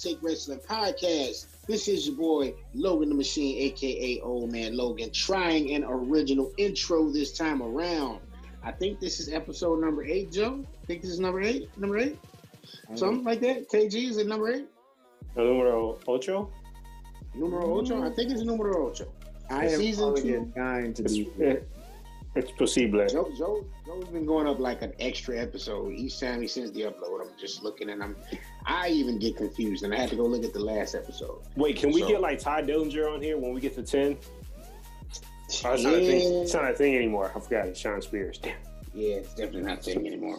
Take Wrestling Podcast. This is your boy Logan the Machine, aka Old Man Logan, trying an original intro this time around. I think this is episode number eight, Joe. I think this is number eight. Number eight? Mm. Something like that. KG, is it number eight? Numero ocho? Numero ocho? I think it's numero ocho. I am Season calling two. it nine to It's, be. it's possible. Joe, Joe, Joe's been going up like an extra episode each time he sends the upload. I'm just looking and I'm, I even get confused, and I had to go look at the last episode. Wait, can we So- get like Tye Dillinger on here when we get to 10? Oh, it's, not a thing. Yeah. it's not a thing anymore. I forgot it's Shawn Spears. Damn. Yeah, it's definitely not a thing anymore.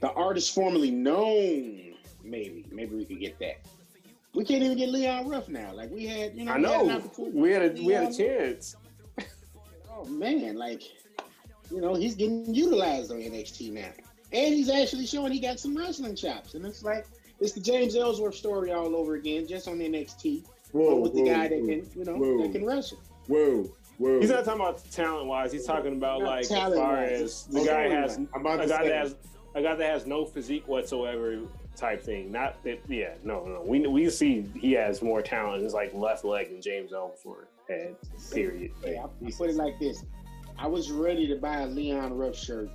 The artist formerly known, maybe, maybe we could get that. We can't even get Leon Ruff now. Like we had, you know, I we had know. We had a we had a chance. Oh man, like you know, he's getting utilized on NXT now, and he's actually showing he got some wrestling chops. And it's like it's the James Ellsworth story all over again, just on NXT, Whoa, but with the guy that whoa, can, you know, whoa. that can wrestle. Whoa, whoa. He's not talking about talent wise. He's talking about Not like as far as the guy has I'm about a guy that has a guy that has no physique whatsoever type thing. Not that. Yeah, no, no. We we see he has more talent. It's like left leg than James Ellsworth had. Period. Yeah, I, I put it like this: I was ready to buy a Leon Ruff shirt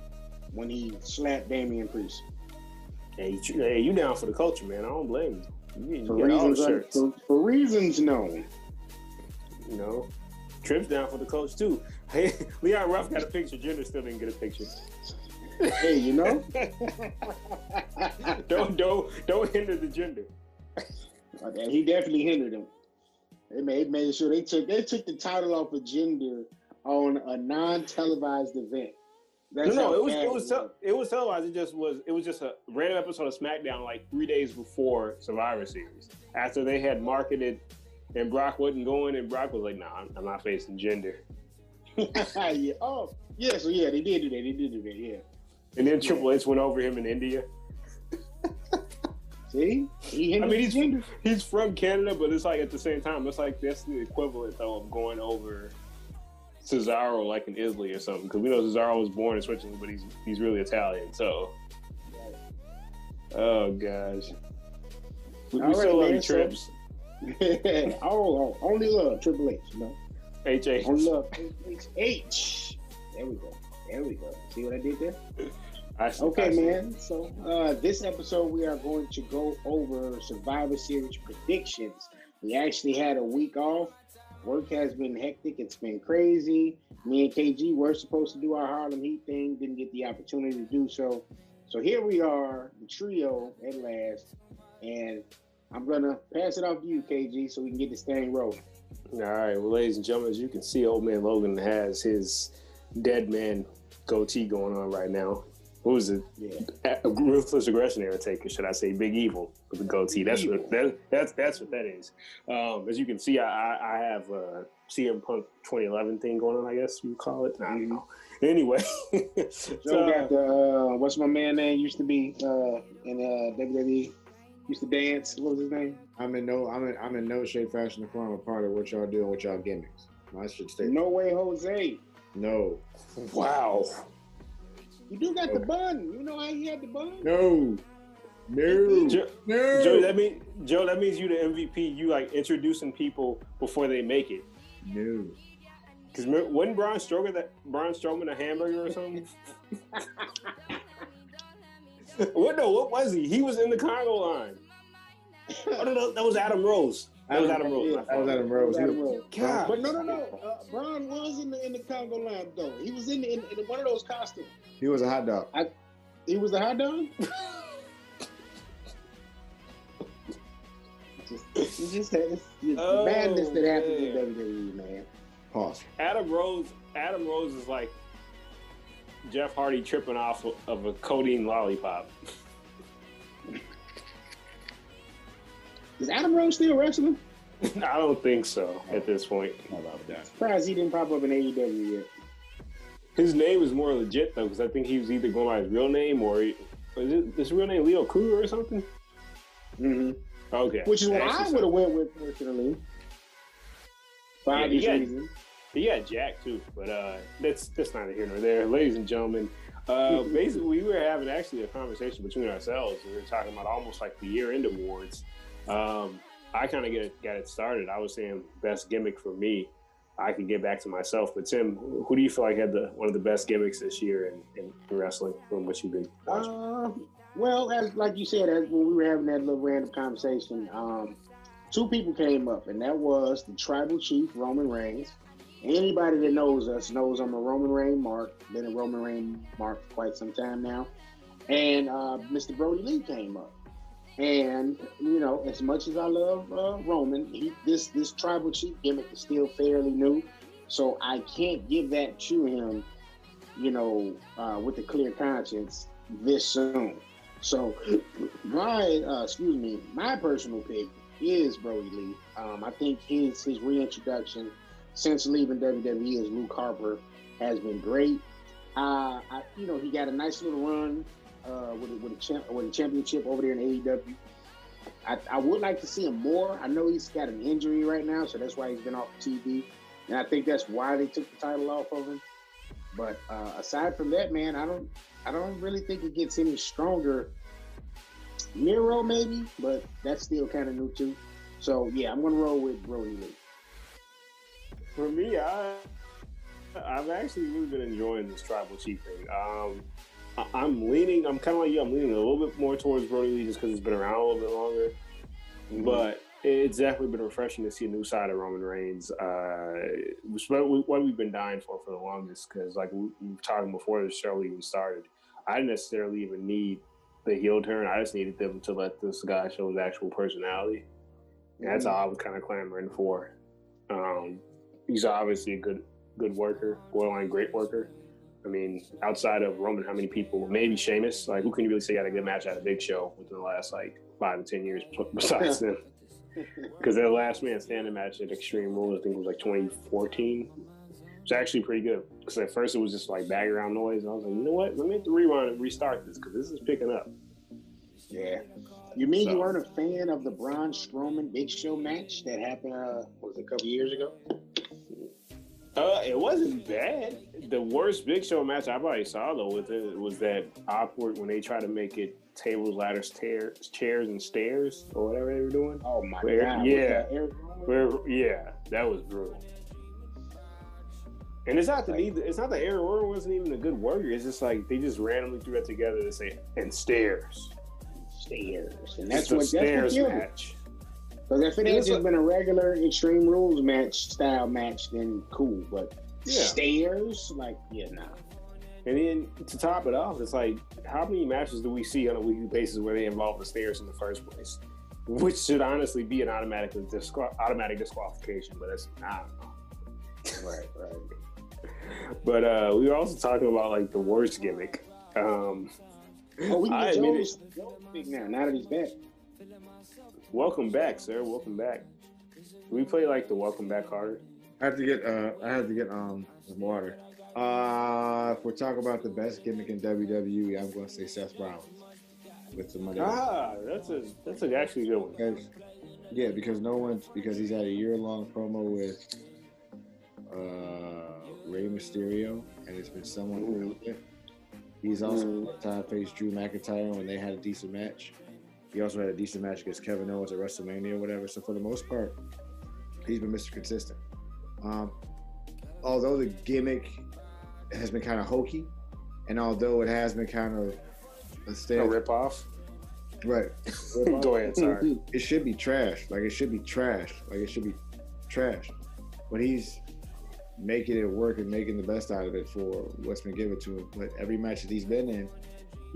when he slapped Damian Priest. Hey, you, hey, you down for the culture, man? I don't blame you. You, For reasons, un- for, for reasons known. You know, Trips down for the coach too. Hey, Leon Ruff got a picture. Jinder still didn't get a picture. Hey, you know, don't don't don't hinder the Jinder. Uh, he definitely hindered him. They made made sure they took they took the title off of Jinder on a non-televised event. No, That's no, how it was it was tel- it was televised. It just was it was just a random episode of SmackDown like three days before Survivor Series. After they had marketed and Brock wasn't going, and Brock was like, "Nah, I'm, I'm not facing Jinder." yeah. Oh, yeah. So yeah, they did do that. They did do that. Yeah. And then Triple H went over him in India. See, he I mean, he's Jinder. he's from Canada, but it's like at the same time, it's like that's the equivalent though of going over Cesaro like in Italy or something. Because we know Cesaro was born in Switzerland, but he's he's really Italian. So, oh gosh, we, we still love man, you, so- Trips. oh, only love Triple H. You know, H H. only love H H. There we go. There we go. See what I did there? I see- Okay, I man. So uh, this episode we are going to go over Survivor Series predictions. We actually had a week off. Work has been hectic. It's been crazy. Me and KG were supposed to do our Harlem Heat thing. Didn't get the opportunity to do so. So here we are, the trio at last. And I'm gonna pass it off to you, KG, so we can get this thing rolling. All right, well, ladies and gentlemen, as you can see, old man Logan has his dead man goatee going on right now. What was it? Yeah. A ruthless aggression era taker, should I say? Big Evil with the goatee. That's what that, that's that's what that is. Um, as you can see, I, I, I have a CM Punk 2011 thing going on. I guess you call it. I don't know. Anyway, Joe so, got the uh, what's my man name used to be uh, in uh, WWE? Used to dance. What was his name? I'm in no, I'm in, I'm in no shape, fashion, or form a part of what y'all doing with y'all gimmicks. I should stay. No way, Jose. no, wow. You do got the bun. You know how he had the bun? no, no, Joe, no. Joe, that mean Joe, that means you the MVP. You like introducing people before they make it. no. Because wasn't Braun Strowman that Braun Strowman a hamburger or something? what no? What was he? He was in the Congo line. Oh no, no, that was Adam Rose. That was Adam Rose. Yeah. my was fault. Adam Rose. Adam Rose. God. But no, no, no. Uh, Braun was in the in the Congo line though. He was in, the, in, in one of those costumes. He was a hot dog. He was a hot dog. just, it's just it's, it's Oh, the madness that happens man. in WWE, man. Pause. Adam Rose. Adam Rose is like Jeff Hardy tripping off of a codeine lollipop. Is Adam Rose still wrestling? I don't think so at this point. How about that? Surprised he didn't pop up in AEW yet. His name is more legit though, because I think he was either going by his real name or is it his real name Leo Kruger or something? hmm Okay, Which is what I would have went with personally. For Yeah, he got- reasons. Yeah, Jack too, but uh, that's that's neither here nor there. Ladies and gentlemen, Uh, basically, we were having actually a conversation between ourselves. We were talking about almost like the year end awards. Um, I kind of get it, got it started. I was saying best gimmick for me. I can get back to myself, but Tim, who do you feel like had the one of the best gimmicks this year in, in wrestling from what you've been watching? Uh, well, as like you said, as when we were having that little random conversation, um, two people came up, and that was the tribal chief Roman Reigns. Anybody that knows us knows I'm a Roman Reigns mark. Been a Roman Reigns mark for quite some time now. And uh, Mr. Brodie Lee came up. And you know, as much as I love uh, Roman, he, this this tribal chief gimmick is still fairly new, so I can't give that to him, you know, uh, with a clear conscience this soon. So my uh, excuse me, my personal pick is Brodie Lee. Um, I think his his reintroduction since leaving WWE as Luke Harper has been great. Uh, I, you know, he got a nice little run uh, with, a, with, a champ, with a championship over there in AEW. I, I, would like to see him more. I know he's got an injury right now, so that's why he's been off TV, and I think that's why they took the title off of him. But uh, aside from that, man, I don't, I don't really think it gets any stronger. Miro maybe, but that's still kind of new too. So yeah, I'm gonna roll with Brodie Lee. For me, I I've actually really been enjoying this tribal chief thing. Um, I, am leaning. I'm kind of like you. I'm leaning a little bit more towards Brodie Lee just because it's been around a little bit longer. Mm-hmm. But it's definitely been refreshing to see a new side of Roman Reigns. Uh, what we've been dying for for the longest. Because like we, we were talking before the show even started, I didn't necessarily even need the heel turn. I just needed them to let this guy show his actual personality. And that's all I was kind of clamoring for. Um, he's obviously a good good worker, borderline great worker. I mean, outside of Roman, how many people? Maybe Sheamus. Like, who can you really say had a good match at a Big Show within the last like five to ten years besides them? Because their last man standing match at Extreme Rules, I think, it was like 2014. It's actually pretty good. Because at first it was just like background noise, and I was like, you know what? Let me hit the rewind and restart this because this is picking up. Yeah. You mean so. you weren't a fan of the Braun Strowman Big Show match that happened? Uh, was it a couple years ago? Uh, it wasn't bad. The worst Big Show match I probably saw though with it was that awkward when they try to make it tables, ladders, chairs, chairs, and stairs or whatever they were doing. Oh my where, god! Yeah, where, yeah, that was brutal. And it's not the need. It's not that Aaron wasn't even a good worker. It's just like they just randomly threw it together to say and stairs, stairs, and that's what stairs that's what match. Because if it had just been a regular Extreme Rules match style match, then cool. But yeah. stairs, like, yeah, nah. And then to top it off, it's like, how many matches do we see on a weekly basis where they involve the stairs in the first place? Which should honestly be an automatic disqual- automatic disqualification, but it's not. right, right. But uh, we were also talking about like the worst gimmick. Um, oh, we can get Joe's now. Now that he's back. Welcome back, sir. Welcome back. we play like the welcome back card? I have to get uh I have to get um some water. Uh if we're talking about the best gimmick in WWE, I'm gonna say Seth Rollins with the money. Ah, that's a that's a actually good one. Because, yeah, because no one's because he's had a year long promo with uh Rey Mysterio and it's been someone. He's also mm-hmm. time faced Drew McIntyre when they had a decent match. He also had a decent match against Kevin Owens at WrestleMania or whatever. So for the most part, he's been Mr. Consistent. Um, although the gimmick has been kind of hokey, and although it has been kind of a, stand- a rip off, right? Rip Go ahead, sorry. It should be trash. Like it should be trash. Like it should be trash. But he's making it work and making the best out of it for what's been given to him. But every match that he's been in,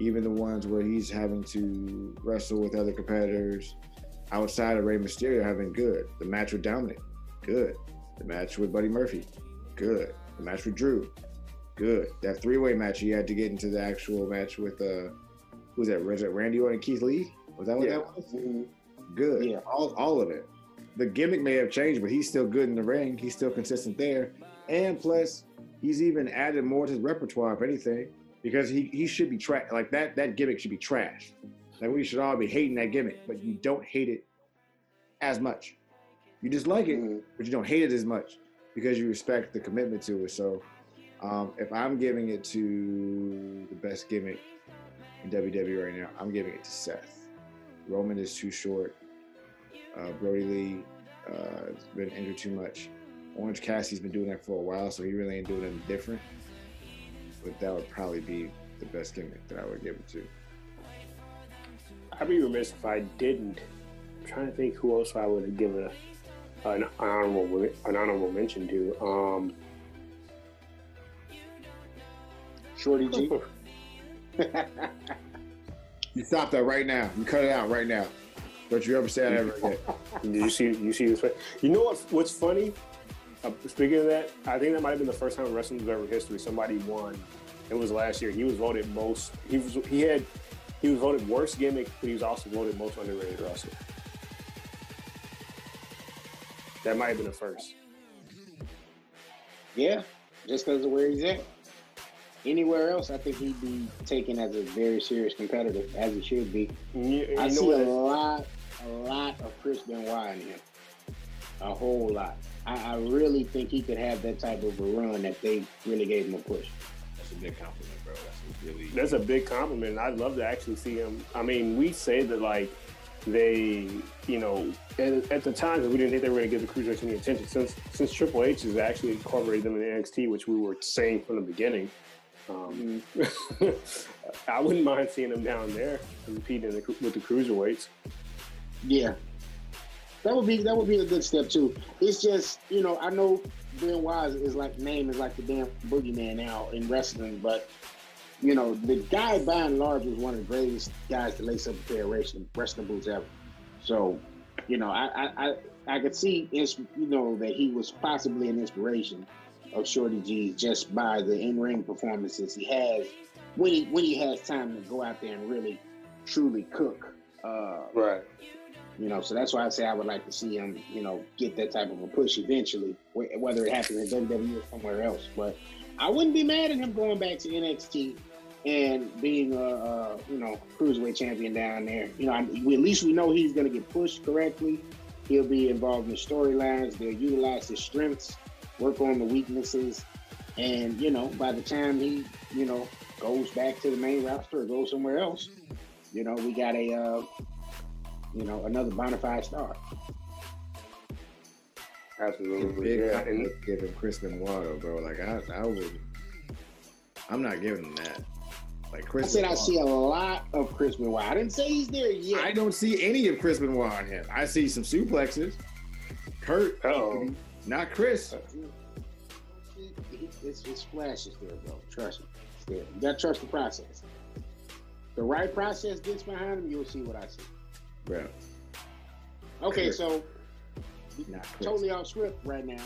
even the ones where he's having to wrestle with other competitors outside of Rey Mysterio have been good. The match with Dominic, good. The match with Buddy Murphy, good. The match with Drew, good. That three way match he had to get into the actual match with uh who's that? Was Randy Orton and Keith Lee? Was that what yeah. that was? Mm-hmm. Good. Yeah. All all of it. The gimmick may have changed, but he's still good in the ring. He's still consistent there. And plus, he's even added more to his repertoire, if anything because he, he should be trash. Like that that gimmick should be trash. Like we should all be hating that gimmick, but you don't hate it as much. You just like it, mm-hmm. but you don't hate it as much because you respect the commitment to it. So Um, if I'm giving it to the best gimmick in WWE right now, I'm giving it to Seth. Roman is too short. Uh, Brodie Lee uh, has been injured too much. Orange Cassidy's been doing that for a while, so he really ain't doing anything different. But that would probably be the best gimmick that I would give it to. I'd be remiss if I didn't. I'm trying to think who else I would give a an honorable an honorable mention to. Um, Shorty G. You stop that right now. You cut it out right now. Don't you ever say that ever again. Did you see? You see this? Way. You know what? What's funny? Uh, speaking of that, I think that might have been the first time in wrestling ever history somebody won. It was last year. He was voted most. He was. He had. He was voted worst gimmick, but he was also voted most underrated wrestler. That might have been the first. Yeah, just because of where he's at. Anywhere else, I think he'd be taken as a very serious competitor, as he should be. You, you I know see a lot, a lot of Chris Benoit in him. A whole lot. I, I really think he could have that type of a run that they really gave him a push. That's a big compliment, bro. That's a really. That's a big compliment. And I'd love to actually see him. I mean, we say that like they, you know, at, at the time we didn't think they were going to give the cruiserweights any attention. Since since Triple H has actually incorporated them in NXT, which we were saying from the beginning. Um, I wouldn't mind seeing them down there competing the, with the cruiserweights. Yeah. That would be that would be a good step too. It's just, you know, I know Benoit's is like name is like the damn boogeyman now in wrestling, but you know, the guy by and large was one of the greatest guys to lace up a pair of wrestling, boots ever. So, you know, I I, I, I could see you know that he was possibly an inspiration of Shorty G just by the in ring performances he has when he when he has time to go out there and really truly cook. Uh, Right. You know, so that's why I say I would like to see him, you know, get that type of a push eventually, whether it happens in WWE or somewhere else. But I wouldn't be mad at him going back to NXT and being a, a you know cruiserweight champion down there. You know, I, we, at least we know he's going to get pushed correctly. He'll be involved in storylines. They'll utilize his strengths, work on the weaknesses, and you know, by the time he, you know, goes back to the main roster or goes somewhere else, you know, we got a. Uh, you know, another bona fide star. Absolutely. big Yeah. compliment And to give him Chris Benoit, though, bro. Like I, I would. I'm not giving him that. Like I Chris. said I see a lot of Chris Benoit. I didn't say he's there yet. I don't see any of Chris Benoit on him. I see some suplexes. Kurt, Uh-oh. not Chris. It's, it's flashes there, bro. Trust me. It's there. You gotta trust the process. The right process gets behind him, you'll see what I see. Bro, Okay, Correct. so totally off script right now.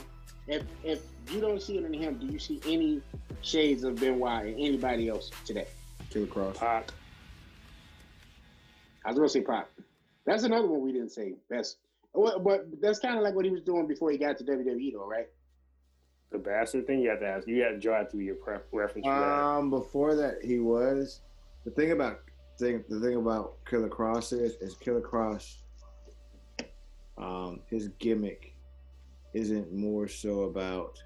If if you don't see it in him, do you see any shades of Benoit in anybody else today? Killer Kross. Pac. I was gonna say Pop. That's another one we didn't say. Best, well, but that's kind of like what he was doing before he got to WWE, though, right? The bastard thing you have to ask. You got to draw it to your pre- reference. Um, before that, he was. The thing about thing, the thing about Killer Kross is, is Killer Kross. Um, his gimmick isn't more so about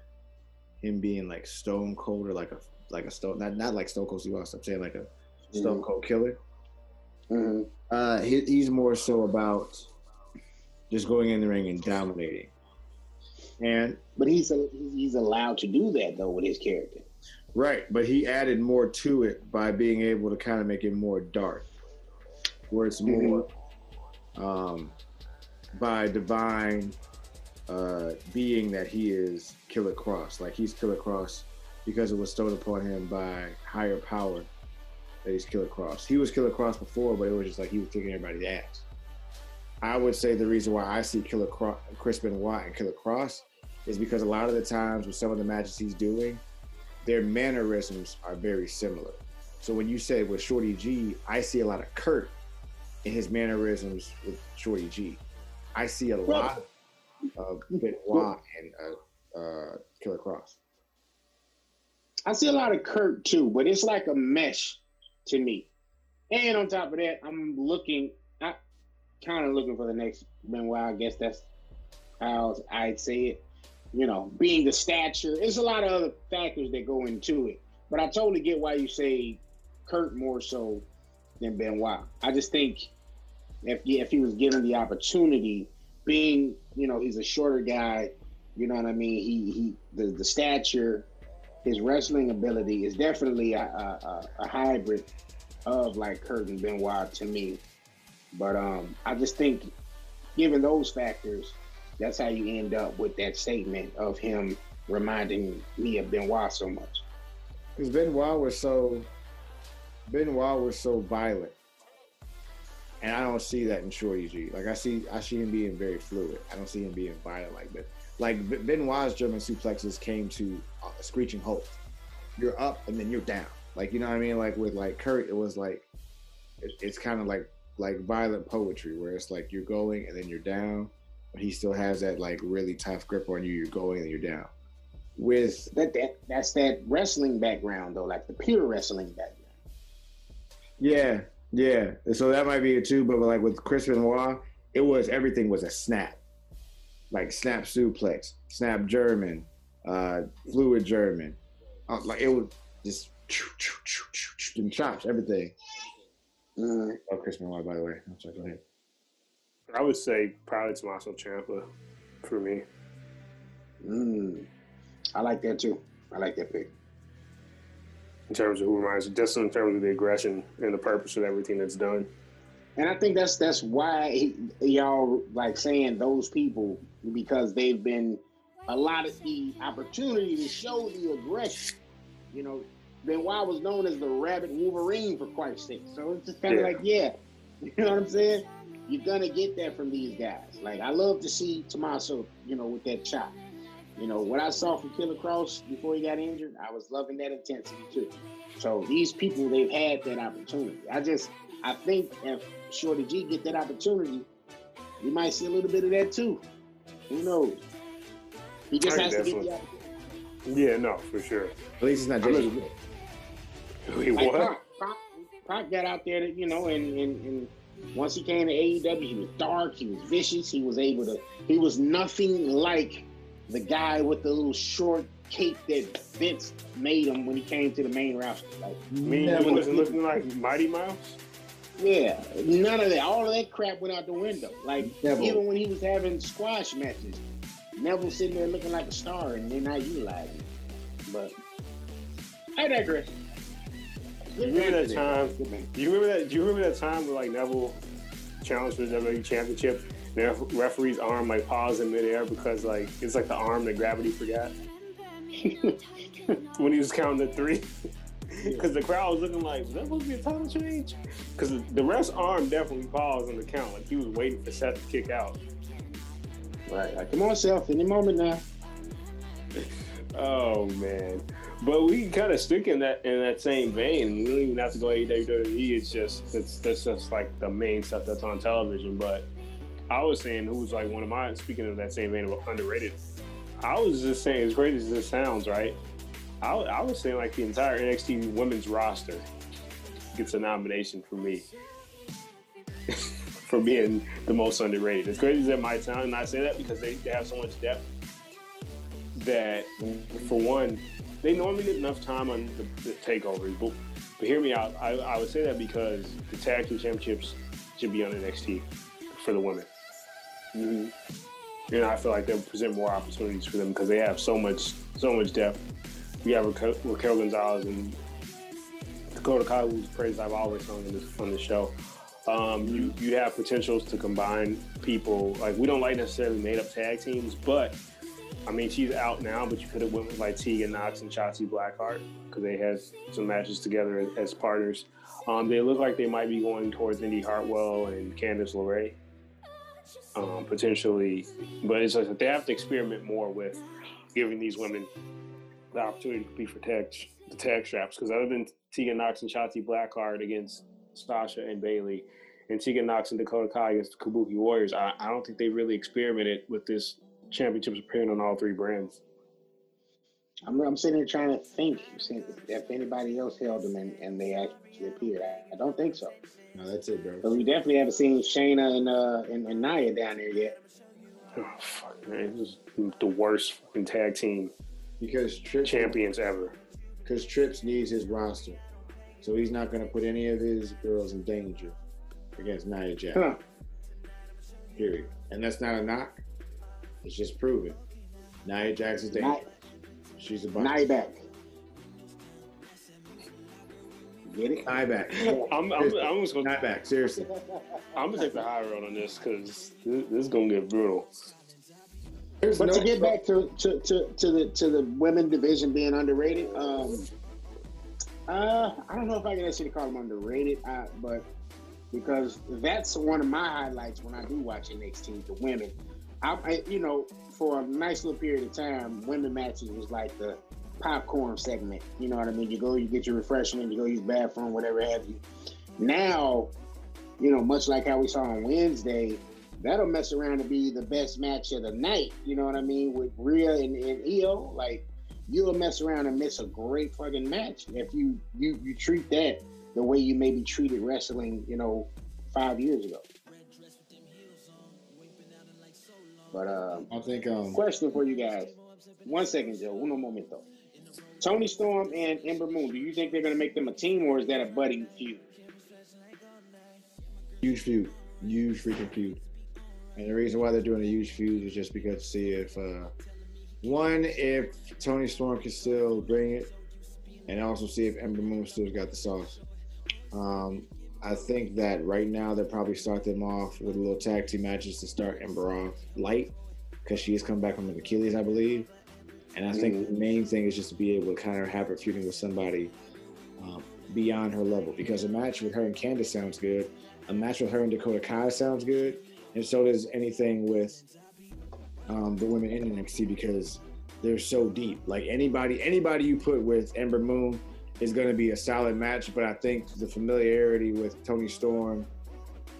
him being like Stone Cold or like a like a Stone, not not like Stone Cold Steve Austin. I'm saying like a Stone Mhm. Cold Killer. Mm-hmm. Uh, he, he's more so about just going in the ring and dominating. And But he's a, he's allowed to do that though with his character. Right, but he added more to it by being able to kind of make it more dark, where it's more um, by divine uh, being that he is Killer Kross. Like he's Killer Kross because it was stowed upon him by higher power that he's Killer Kross. He was Killer Kross before, but it was just like he was kicking everybody's ass. I would say the reason why I see Killer Kross, Chris Benoit and Killer Kross is because a lot of the times with some of the matches he's doing, their mannerisms are very similar. So when you say with Shorty G, I see a lot of Kurt in his mannerisms with Shorty G. I see a lot of Benoit and uh, uh, Killer Kross. I see a lot of Kurt too, but it's like a mesh to me. And on top of that, I'm looking, I kind of looking for the next Benoit. I guess that's how I'd say it. You know, being the stature. There's a lot of other factors that go into it. But I totally get why you say Kurt more so than Benoit. I just think if if he was given the opportunity, being you know he's a shorter guy, you know what I mean. He he the the stature, his wrestling ability is definitely a, a, a hybrid of like Kurt and Benoit to me. But um, I just think, given those factors, that's how you end up with that statement of him reminding me of Benoit so much. Because Benoit was so Benoit was so violent. And I don't see that in Shorty G. Like I see I see him being very fluid. I don't see him being violent like that. Like Benoit's German suplexes came to a screeching halt. You're up and then you're down. Like you know what I mean? Like with like Kurt, it was like it, it's kind of like like violent poetry where it's like you're going and then you're down, he still has that like really tough grip on you. You're going and you're down. With that, that that's that wrestling background though, like the pure wrestling background. Yeah, yeah. So that might be it too. But like with Chris Benoit, it was everything was a snap, like snap suplex, snap German, uh, fluid German. Uh, like it was just and chops everything. Mm. Oh, Chris Benoit, by the way. I'm sorry. Go ahead. I would say probably Tommaso Ciampa for me. Mm. I like that too. I like that pick. In terms of who reminds you, just in terms of the aggression and the purpose of everything that's done. And I think that's that's why he, y'all like saying those people because they've been a lot of the opportunity to show the aggression. You know, Benoit was known as the Rabid Wolverine for Christ's sake. So it's just kind of yeah. like, yeah, you know what I'm saying? You're gonna get that from these guys. Like I love to see Tommaso, you know, with that chop. You know, what I saw from Killer Kross before he got injured, I was loving that intensity too. So these people, they've had that opportunity. I just, I think if Shorty G get that opportunity, we might see a little bit of that too. Who knows? He just has to get the opportunity. Yeah, no, for sure. At least it's not just. Wait, like what? Pac, Pac, Pac got out there, you know, and, and, and once he came to AEW, he was dark, he was vicious, he was able to, he was nothing like the guy with the little short cape that Vince made him when he came to the main roster. Like, me, he wasn't looking like Mighty Mouse. Yeah, none of that. All of that crap went out the window. Like even when he was having squash matches, Neville sitting there looking like a star, and they're not utilizing. But I digress. You remember that time? Do you remember that? Do you remember that time where like Neville challenged for the WWE Championship? And The referee's arm like paused in midair because like it's like the arm that gravity forgot when he was counting the three. Because the crowd was looking like, was that supposed to be a title change? Because the ref's arm definitely paused on the count, like he was waiting for Seth to kick out. Right, like come on, Seth, any moment now. oh man, but we kind of stick in that in that same vein. We don't even have to go WWE. It's just it's that's just like the main stuff that's on television. But I was saying who was like one of my speaking of that same vein of underrated. I was just saying as great as this sounds, right? I, I was saying like the entire NXT women's roster gets a nomination for me for being the most underrated. As great as that might sound, and I say that because they, they have so much depth that, for one, they normally get enough time on the, the takeovers. But, but hear me out. I, I, would say that because the tag team championships should be on NXT for the women. Mm-hmm. Know, I feel like they present more opportunities for them because they have so much, so much depth. We have Raquel, Raquel Gonzalez and Dakota Kai, whose praise I've always sung on this on the show. Um, you you have potentials to combine people. Like we don't like necessarily made up tag teams, but I mean, she's out now, but you could have went with like Tegan Nox and Shotzi Blackheart because they had some matches together as, partners. Um, they look like they might be going towards Indi Hartwell and Candice LeRae, um, potentially. But it's like they have to experiment more with giving these women the opportunity to compete for tag, the tag straps. Because other than Tegan Nox and Shotzi Blackheart against Sasha and Bayley, and Tegan Nox and Dakota Kai against the Kabuki Warriors, I, I don't think they really experimented with this championships appearing on all three brands. I'm, I'm sitting here trying to think if anybody else held them and, and they actually appeared. I, I, don't think so. No, that's it, bro. But we definitely haven't seen Shayna and uh and, and Nia down there yet. Oh, fuck, man. This is the worst fucking tag team because Trips champions ever. Because Trips needs his roster, so he's not going to put any of his girls in danger against Nia Jax. Huh. Period. And that's not a knock. It's just proven. Nia Jax is dangerous. She's a bunch. Nia back. Get it? Nia back. I'm, I'm, I'm just gonna Nia back. Seriously. I'm gonna take the high road on this because this, this, is gonna get brutal. There's but no to get back to, to, to, to the to the women division being underrated, um, uh, I don't know if I can actually call them underrated, uh, but because that's one of my highlights when I do watch NXT, the women. I, I, you know, for a nice little period of time, women matches was like the popcorn segment. You know what I mean? You go, you get your refreshment, you go use bathroom, whatever have you. Now, you know, much like how we saw on Wednesday, that'll mess around to be the best match of the night. You know what I mean? With Rhea and, and Io, like you'll mess around and miss a great fucking match if you you you treat that the way you maybe treated wrestling, you know, five years ago. But uh, I think um, question for you guys. One second, Joe. Uno momento. Toni Storm and Ember Moon. Do you think they're going to make them a team, or is that a budding feud? Huge feud, huge freaking feud. And the reason why they're doing a huge feud is just because to see if uh, one, if Toni Storm can still bring it, and also see if Ember Moon still has got the sauce. Um, I think that right now they'll probably start them off with a little tag team matches to start Ember off light because she has come back from an Achilles, I believe. And I think mm-hmm. the main thing is just to be able to kind of have her feuding with somebody um, beyond her level because a match with her and Candice sounds good. A match with her and Dakota Kai sounds good. And so does anything with um, the women in NXT because they're so deep. Like anybody, anybody you put with Ember Moon is going to be a solid match. But I think the familiarity with Toni Storm,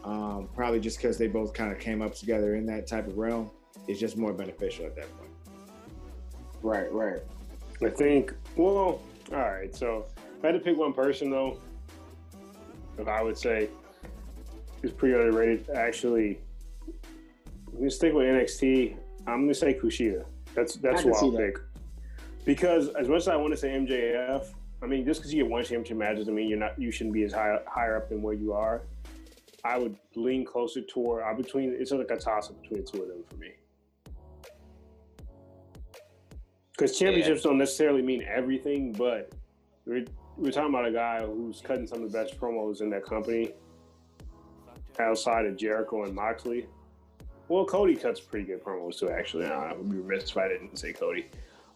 um, probably just because they both kind of came up together in that type of realm, is just more beneficial at that point. Right, right. I think. Well, all right. So if I had to pick one person, though, if I would say is pretty underrated, actually, I'm gonna stick with NXT. I'm gonna say Kushida. That's that's what I'll that. pick. Because as much as I want to say MJF, I mean, just because you get one championship match doesn't mean you're not you shouldn't be as high higher up than where you are. I would lean closer toward. I'm between. It's like a toss up between the two of them for me. Because championships yeah. don't necessarily mean everything, but we're, we're talking about a guy who's cutting some of the best promos in that company outside of Jericho and Moxley. Well, Cody cuts pretty good promos too, actually. I would be remiss if I didn't say Cody.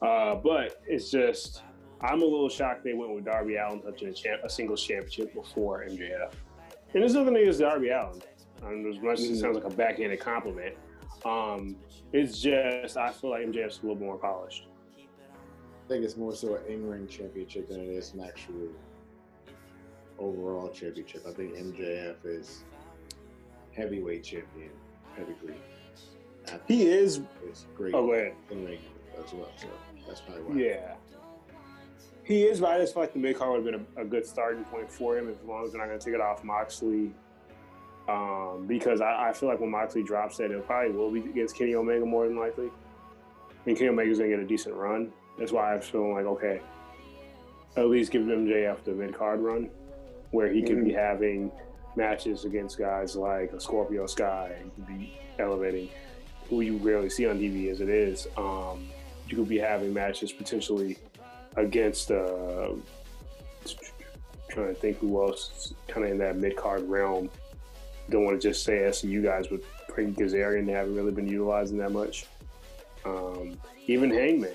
Uh, but it's just I'm a little shocked they went with Darby Allin touching a, champ, a singles championship before MJF. And there's nothing against Darby Allin. Um, as much as it sounds like a backhanded compliment, um, it's just I feel like MJF's a little more polished. I think it's more so an in-ring championship than it is an actual overall championship. I think MJF is heavyweight champion, pedigree. He is. It's great. Oh, go ahead. In-ring as well. So that's probably why. Yeah. He is, but I just feel like the mid card would have been a, a, good starting point for him as long as they're not going to take it off Moxley. Um, because I, I, feel like when Moxley drops that, it probably will be against Kenny Omega more than likely. And Kenny Omega's going to get a decent run. That's why I'm feeling like, okay, at least give MJF the mid card run where he could mm-hmm. be having matches against guys like a Scorpio Sky. He could be elevating who you rarely see on TV as it is. Um, you could be having matches potentially against uh, trying to think who else kind of in that mid card realm. Don't want to just say SCU guys, but Frankie Kazarian they haven't really been utilizing that much. Um, even Hangman,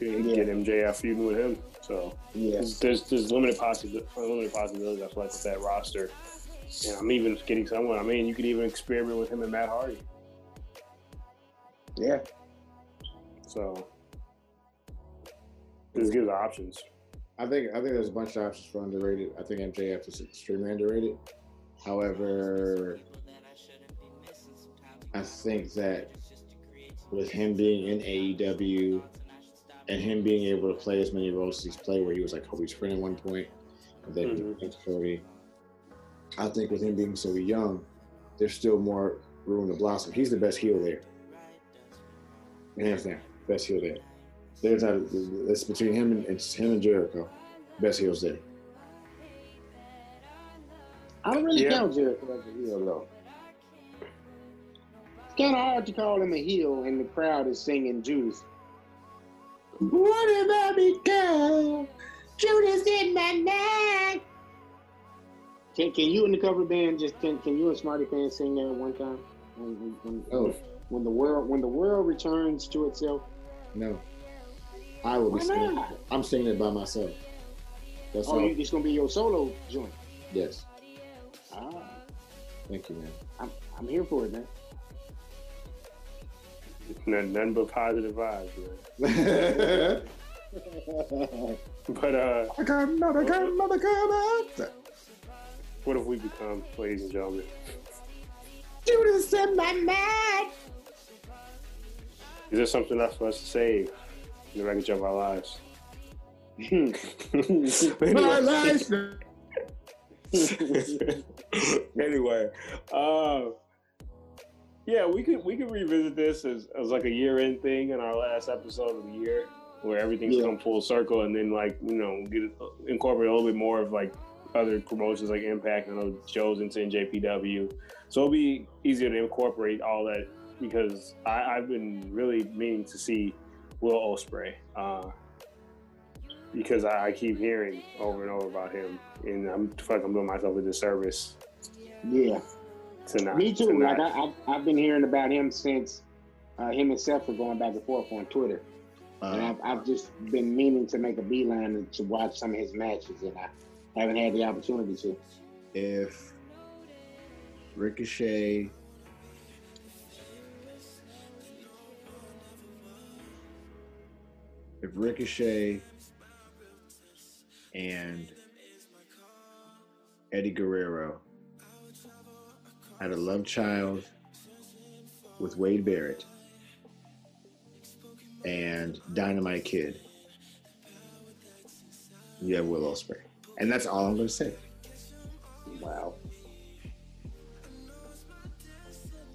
you yeah. get MJF feuding with him. So yes. there's, there's limited possibilities. Limited possibilities. I feel like with that roster, and I'm even getting someone. I mean, you could even experiment with him and Matt Hardy. Yeah. So this gives options. I think I think there's a bunch of options for underrated. I think MJF is extremely underrated. However, I think that with him being in AEW and him being able to play as many roles as he's played, where he was like Cody's friend at one point, and then mm-hmm. Kobe. I think with him being so young, there's still more room to blossom. He's the best heel there. Hands down, best heel there. There's not. It's between him and it's him and Jericho. Best heels there. I don't really Yeah. count Jericho as a heel though. It's kind of hard to call him a heel, and the crowd is singing Judas. What about me, girl? Judas in my neck. Can, can you and the cover band just can, can you and Smarty Pants sing that one time? When, when, when, Oh when the world when the world returns to itself. no, I will be singing. not? I'm singing it by myself. That's Oh, all. you, it's gonna be your solo joint. Yes. Ah, Thank you, man. I'm, I'm here for it, man. Nothing, nothing but positive vibes, man. But uh, I got another, got another, got another. what have we become, ladies and gentlemen? Judas in my neck. Is there something else for us to save in the wreckage of our lives? My life. anyway, uh, yeah, we could we could revisit this as, as like a year end thing in our last episode of the year, where everything's Yeah. come full circle, and then like you know get incorporate a little bit more of like other promotions like Impact. and know shows into NJPW, so it'll be easier to incorporate all that because I, I've been really meaning to see Will Ospreay. Uh, because I, I keep hearing over and over about him, and I'm feel like I'm doing myself a disservice yeah, to not. me too. not- Like I, I, I've been hearing about him since uh, him and Seth were going back and forth on Twitter, and Uh, I've, I've just been meaning to make a beeline to watch some of his matches, and I haven't had the opportunity to. if Ricochet if Ricochet and Eddie Guerrero had a love child with Wade Barrett and Dynamite Kid, you have Will Ospreay. And that's all I'm going to say. Wow.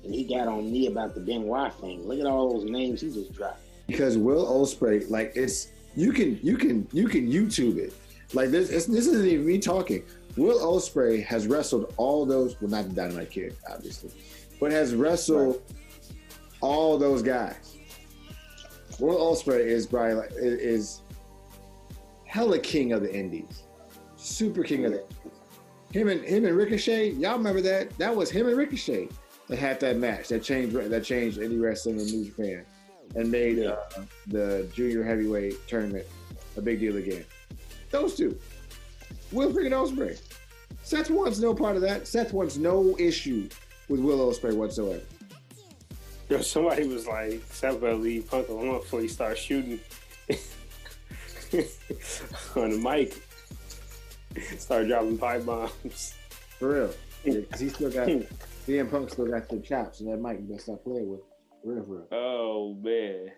And he got on me about the Benoit thing. Look at all those names he just dropped. Because Will Ospreay, like it's you can you can you can YouTube it. Like this, it's, this isn't even me talking. Will Ospreay has wrestled all those. Well, not the Dynamite Kid, obviously, but has wrestled all those guys. Will Ospreay is probably like, is, is hella king of the Indies, super king of the. Him and him and Ricochet, y'all remember that? That was him and Ricochet that had that match that changed that changed indie wrestling in New Japan and made uh, the junior heavyweight tournament a big deal again. Those two. Will freaking Ospreay. Seth wants no part of that. Seth wants no issue with Will Ospreay whatsoever. Yo, somebody was like, "Seth better leave Punk alone before he starts shooting on the mic." Start dropping pipe bombs. For real. Because he still got CM Punk still got the chops and that mic you better play with. For real, real. Oh man.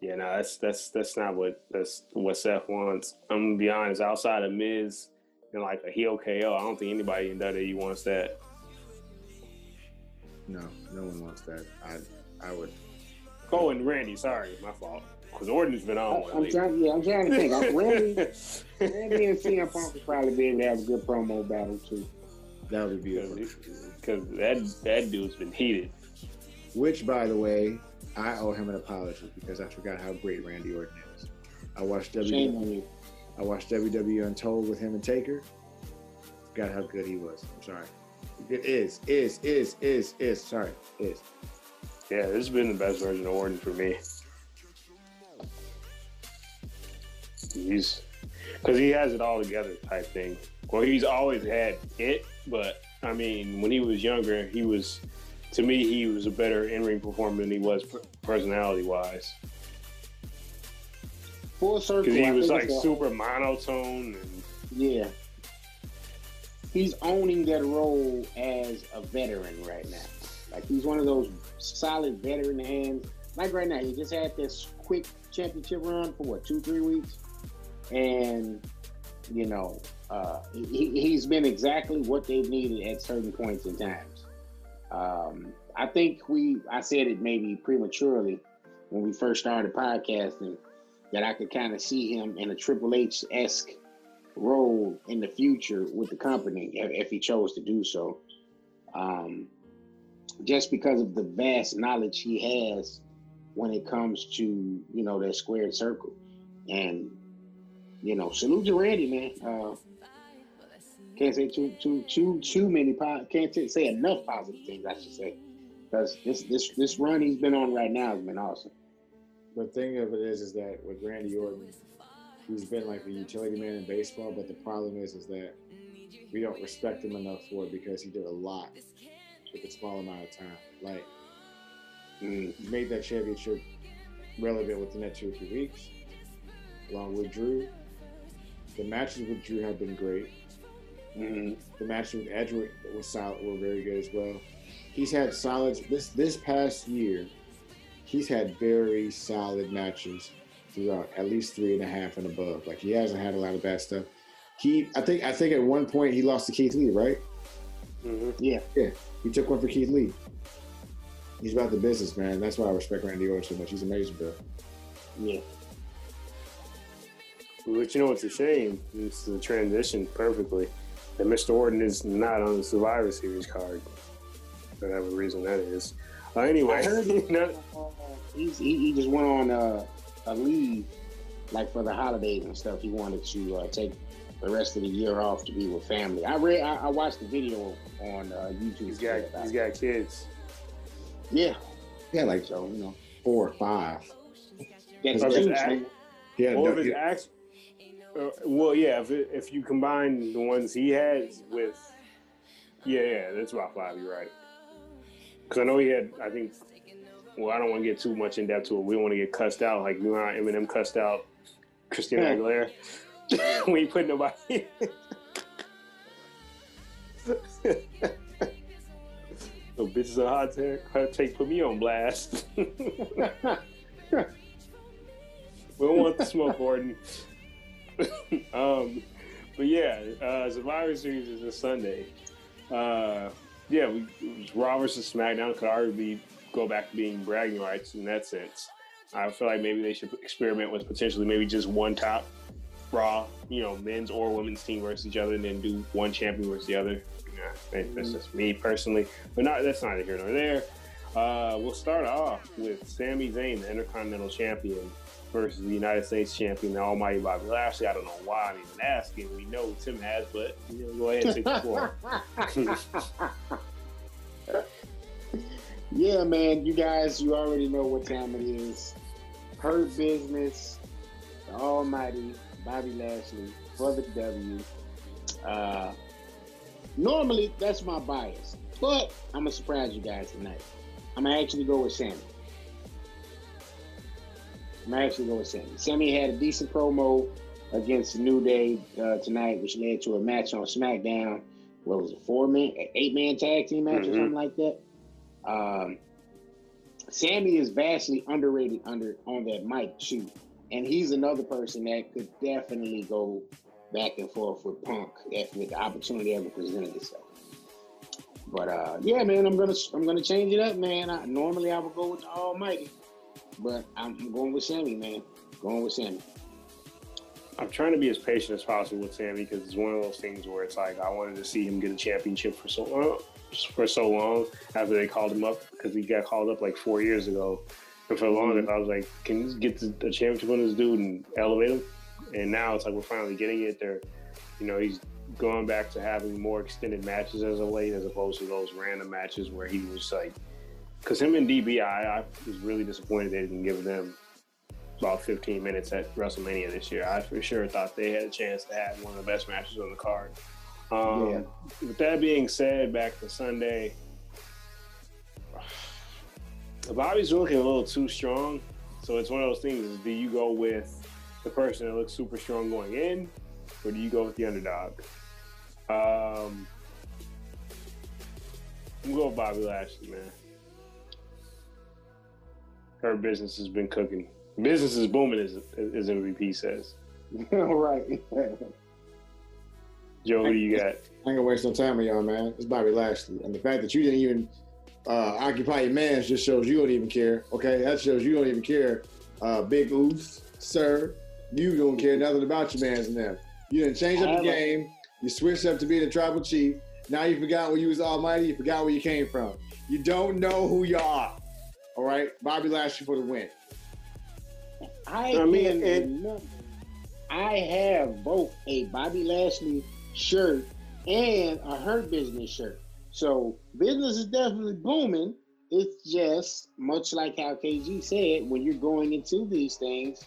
Yeah, no, that's that's that's not what that's what Seth wants. I'm gonna be honest. Outside of Miz and like a heel KO, I don't think anybody in WWE wants that. No, no one wants that. I I would Oh, and Randy, sorry, my fault. Because Orton's been on one I'm lately. trying, yeah, I'm trying to think. I- Randy, Randy and CM Punk would probably be able to have a good promo battle too. that would be beautiful. Because that that dude's been heated. Which by the way, I owe him an apology because I forgot how great Randy Orton is. I watched WWE. I watched WWE Untold with him and Taker. Forgot how good he was. I'm sorry. It is, is, is, is, is. Sorry, is. Yeah, this has been the best version of Orton for me. He's because he has it all together type thing. Well, he's always had it, but I mean, when he was younger, he was to me he was a better in ring performer than he was personality wise. Full circle. Because he was like super monotone and Yeah. He's owning that role as a veteran right now. Like he's one of those solid veteran hands. Like right now, he just had this quick championship run for what two, three weeks, and you know uh, he, he's been exactly what they've needed at certain points in times. Um, I think we, I said it maybe prematurely, when we first started podcasting that I could kind of see him in a Triple H esque role in the future with the company if, he chose to do so. Um, just because of the vast knowledge he has when it comes to you know that squared circle, and you know salute to Randy man. Uh, can't say too too too too many po- can't say enough positive things I should say because this this this run he's been on right now has been awesome. The thing of it is, is that with Randy Orton, he's been like the utility man in baseball. But the problem is, is that we don't respect him enough for it because he did a lot with a small amount of time. Like mm, he made that championship relevant within that two or three weeks, along with Drew. The matches with Drew have been great. Mm-hmm. The matches with Edgewood was solid, were very good as well. He's had solid this this past year he's had very solid matches throughout, at least three and a half and above. Like he hasn't had a lot of bad stuff. He, I think, I think at one point he lost to Keith Lee, right? Mm-hmm. Yeah, yeah. He took one for Keith Lee. He's about the business, man. That's why I respect Randy Orton so much. He's amazing, bro. Yeah. But you know what's a shame? It's the transition perfectly. That Mr. Orton is not on the Survivor Series card. For whatever reason that is. Uh, anyway, I heard he's, he, he just went on uh, a leave, like for the holidays and stuff. He wanted to uh, take the rest of the year off to be with family. I read, I, I watched the video on uh, YouTube. He's got, he's got kids. Yeah, yeah, like so, you know, four or five. Yeah, act, yeah, no, his act, uh, well, yeah. If, it, if you combine the ones he has with, yeah, yeah, that's about five. You're right. Because I know he had, I think, well, I don't want to get too much in depth to it. We don't want to get cussed out like you know how Eminem cussed out Christina Aguilera. we ain't putting nobody. So bitches are hot take, hot take put me on blast. we don't want the smoke, Gordon. um, but yeah, uh, Survivor Series is this Sunday. Uh, yeah, we, Raw versus SmackDown could arguably go back to being bragging rights in that sense. I feel like maybe they should experiment with potentially maybe just one top Raw, you know, men's or women's team versus each other, and then do one champion versus the other. Yeah, that's just me personally, but not that's neither here nor there. Uh, we'll start off with Sami Zayn, the Intercontinental Champion, versus the United States Champion, the Almighty Bobby Lashley. I don't know why I'm even asking. We know Tim has, but you know, go ahead and take the floor. yeah, man. You guys, you already know what time it is. Hurt business. The Almighty Bobby Lashley for the W. Uh, normally, that's my bias, but I'm gonna surprise you guys tonight. I'm gonna actually go with Sami. I'm actually going with Sami. Sammy had a decent promo against New Day uh, tonight, which led to a match on SmackDown. What was it, four man, eight man tag team match mm-hmm. or something like that? Um, Sami is vastly underrated under on that mic too, and he's another person that could definitely go back and forth with Punk if the opportunity ever presented itself. But uh, yeah, man, I'm gonna I'm gonna change it up, man. I, normally I would go with the Almighty. But I'm going with Sammy, man. Going with Sammy. I'm trying to be as patient as possible with Sammy because it's one of those things where it's like I wanted to see him get a championship for so long, for so long after they called him up because he got called up like four years ago, and for a long mm-hmm. I was like, can you get the, championship on this dude and elevate him? And now it's like we're finally getting it. There, you know, he's going back to having more extended matches as of late, as opposed to those random matches where he was like because him and DB, I, I, was really disappointed they didn't give them about 15 minutes at WrestleMania this year. I for sure thought they had a chance to have one of the best matches on the card. Um, yeah. With that being said, back to Sunday, Bobby's looking a little too strong. So it's one of those things: do you go with the person that looks super strong going in, or do you go with the underdog? Um, I'm going with Bobby Lashley, man Hurt business has been cooking. Business is booming, as, as MVP says. right. Joe, who do you got? I ain't gonna waste no time with y'all, man. It's Bobby Lashley, and the fact that you didn't even uh, occupy your man's just shows you don't even care. Okay, that shows you don't even care. Uh, Big Oos, sir, you don't care nothing about your man's and them. You didn't change up the game. You switched up to being a tribal chief. Now you forgot when you was almighty. You forgot where you came from. You don't know who you are. All right, Bobby Lashley for the win. I, I mean, and I have both a Bobby Lashley shirt and a Hurt Business shirt. So business is definitely booming. It's just much like how KG said, when you're going into these things,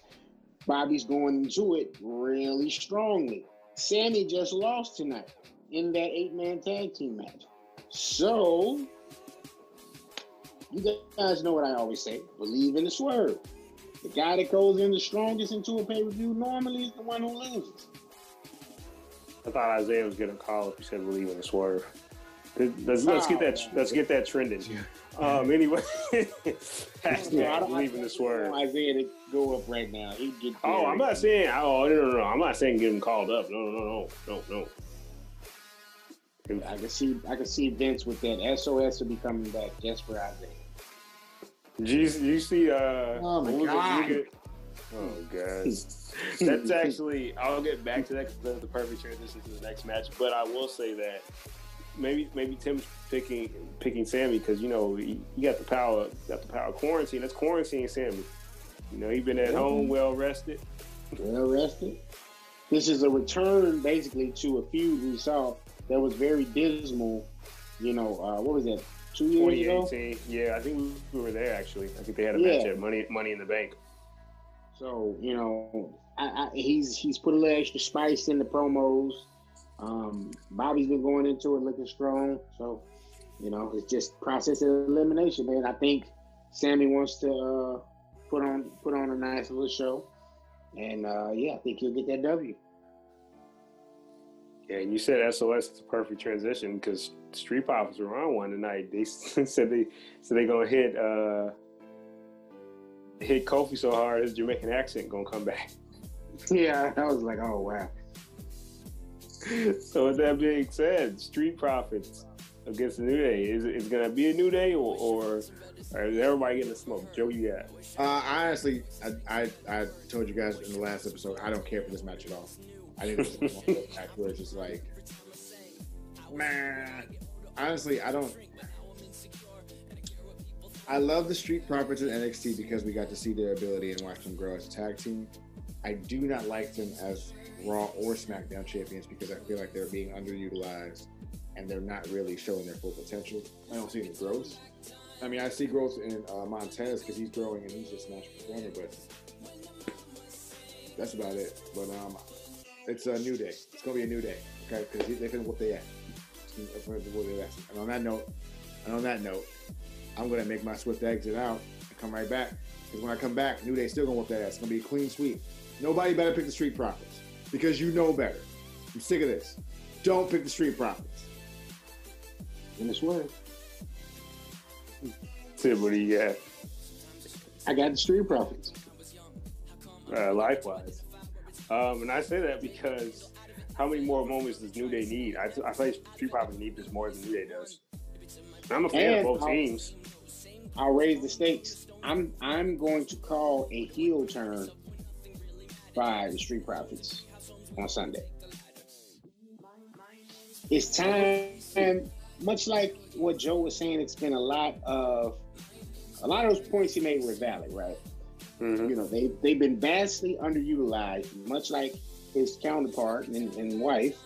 Bobby's going into it really strongly. Sammy just lost tonight in that eight man tag team match. So, you guys know what I always say believe in the swerve. The guy that goes in the strongest into a pay per view normally is the one who loses. I thought Isaiah was going to call if you said believe in the swerve. Let's, let's get that let's get that trending. Um, anyway, hashtag believe in the swerve. Isaiah to go up right now. He get. Oh, I'm not saying. Oh, no, no, no. I'm not saying get him called up. No, no, no, no, no. I can see. I can see Vince with that. SOS will be coming back just for Isaiah. Did you, did you see? Uh, oh my god. Oh god, that's actually. I'll get back to that because that's the perfect transition to the next match. But I will say that maybe maybe Tim's picking picking Sammy because you know he, he, got the power got the power quarantine. That's quarantine Sammy. You know he's been at home, well rested. Well rested. This is a return basically to a feud we saw that was very dismal. You know uh, what was that? Two years 2018. Ago? Yeah, I think we were there actually. I think they had a yeah. match at Money Money in the Bank. So you know, I, I, he's he's put a little extra spice in the promos. Um, Bobby's been going into it looking strong. So, you know, it's just process of elimination, man. I think Sammy wants to uh, put on put on a nice little show, and uh, yeah, I think he'll get that W. Yeah, and you said SOS is a perfect transition because Street Profits were on one tonight. They said they said they gonna hit uh, hit Kofi so hard his Jamaican accent gonna come back. Yeah, I was like, oh wow. so with that being said, Street Profits against the New Day is it going to be a New Day or, or, or is everybody getting the smoke? Joe, you got? Uh, honestly, I, I, I told you guys in the last episode I don't care for this match at all. I didn't match where it's just like, man. Honestly, I don't. I love the Street Profits in NXT because we got to see their ability and watch them grow as a tag team. I do not like them as Raw or SmackDown champions because I feel like they're being underutilized and they're not really showing their full potential. I don't see any growth. I mean, I see growth in uh, Montez because he's growing and he's just a smash performer, but that's about it. But um, it's a new day. It's gonna be a new day? Because they can whoop their ass. And on that note, and on that note, I'm gonna make my swift exit out and come right back. Because when I come back, New Day still gonna whoop that ass. It's gonna be a clean sweep. Nobody better pick the Street Profits because you know better. I'm sick of this. Don't pick the Street Profits. In this way. Tim, what do you got? I got the Street Profits. Uh, likewise. Um, and I say that because how many more moments does New Day need? I, I feel like Street Profits need this more than New Day does. I'm a fan and of both I'll, teams. I'll raise the stakes. I'm I'm going to call a heel turn by the Street Profits on Sunday. It's time, much like what Joe was saying, it's been a lot of a lot of those points he made were valid, right? Mm-hmm. You know, they they've been vastly underutilized, much like his counterpart and, and wife,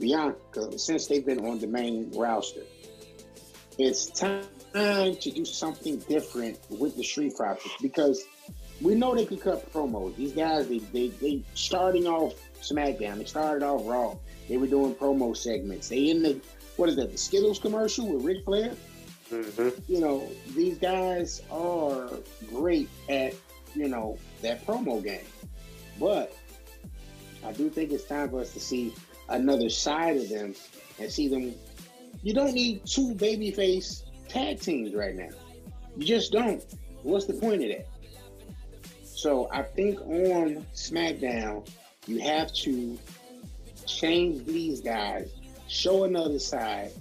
Bianca, since they've been on the main roster. It's time to do something different with the Street Profits because we know they could cut promos. These guys, they they they starting off SmackDown. They started off Raw. They were doing promo segments. They in the what is that? The Skittles commercial with Ric Flair. Mm-hmm. You know, these guys are great at you know that promo game, but I do think it's time for us to see another side of them and see them. You don't need two babyface tag teams right now. You just don't. What's the point of that? So I think on SmackDown, you have to change these guys, show another side,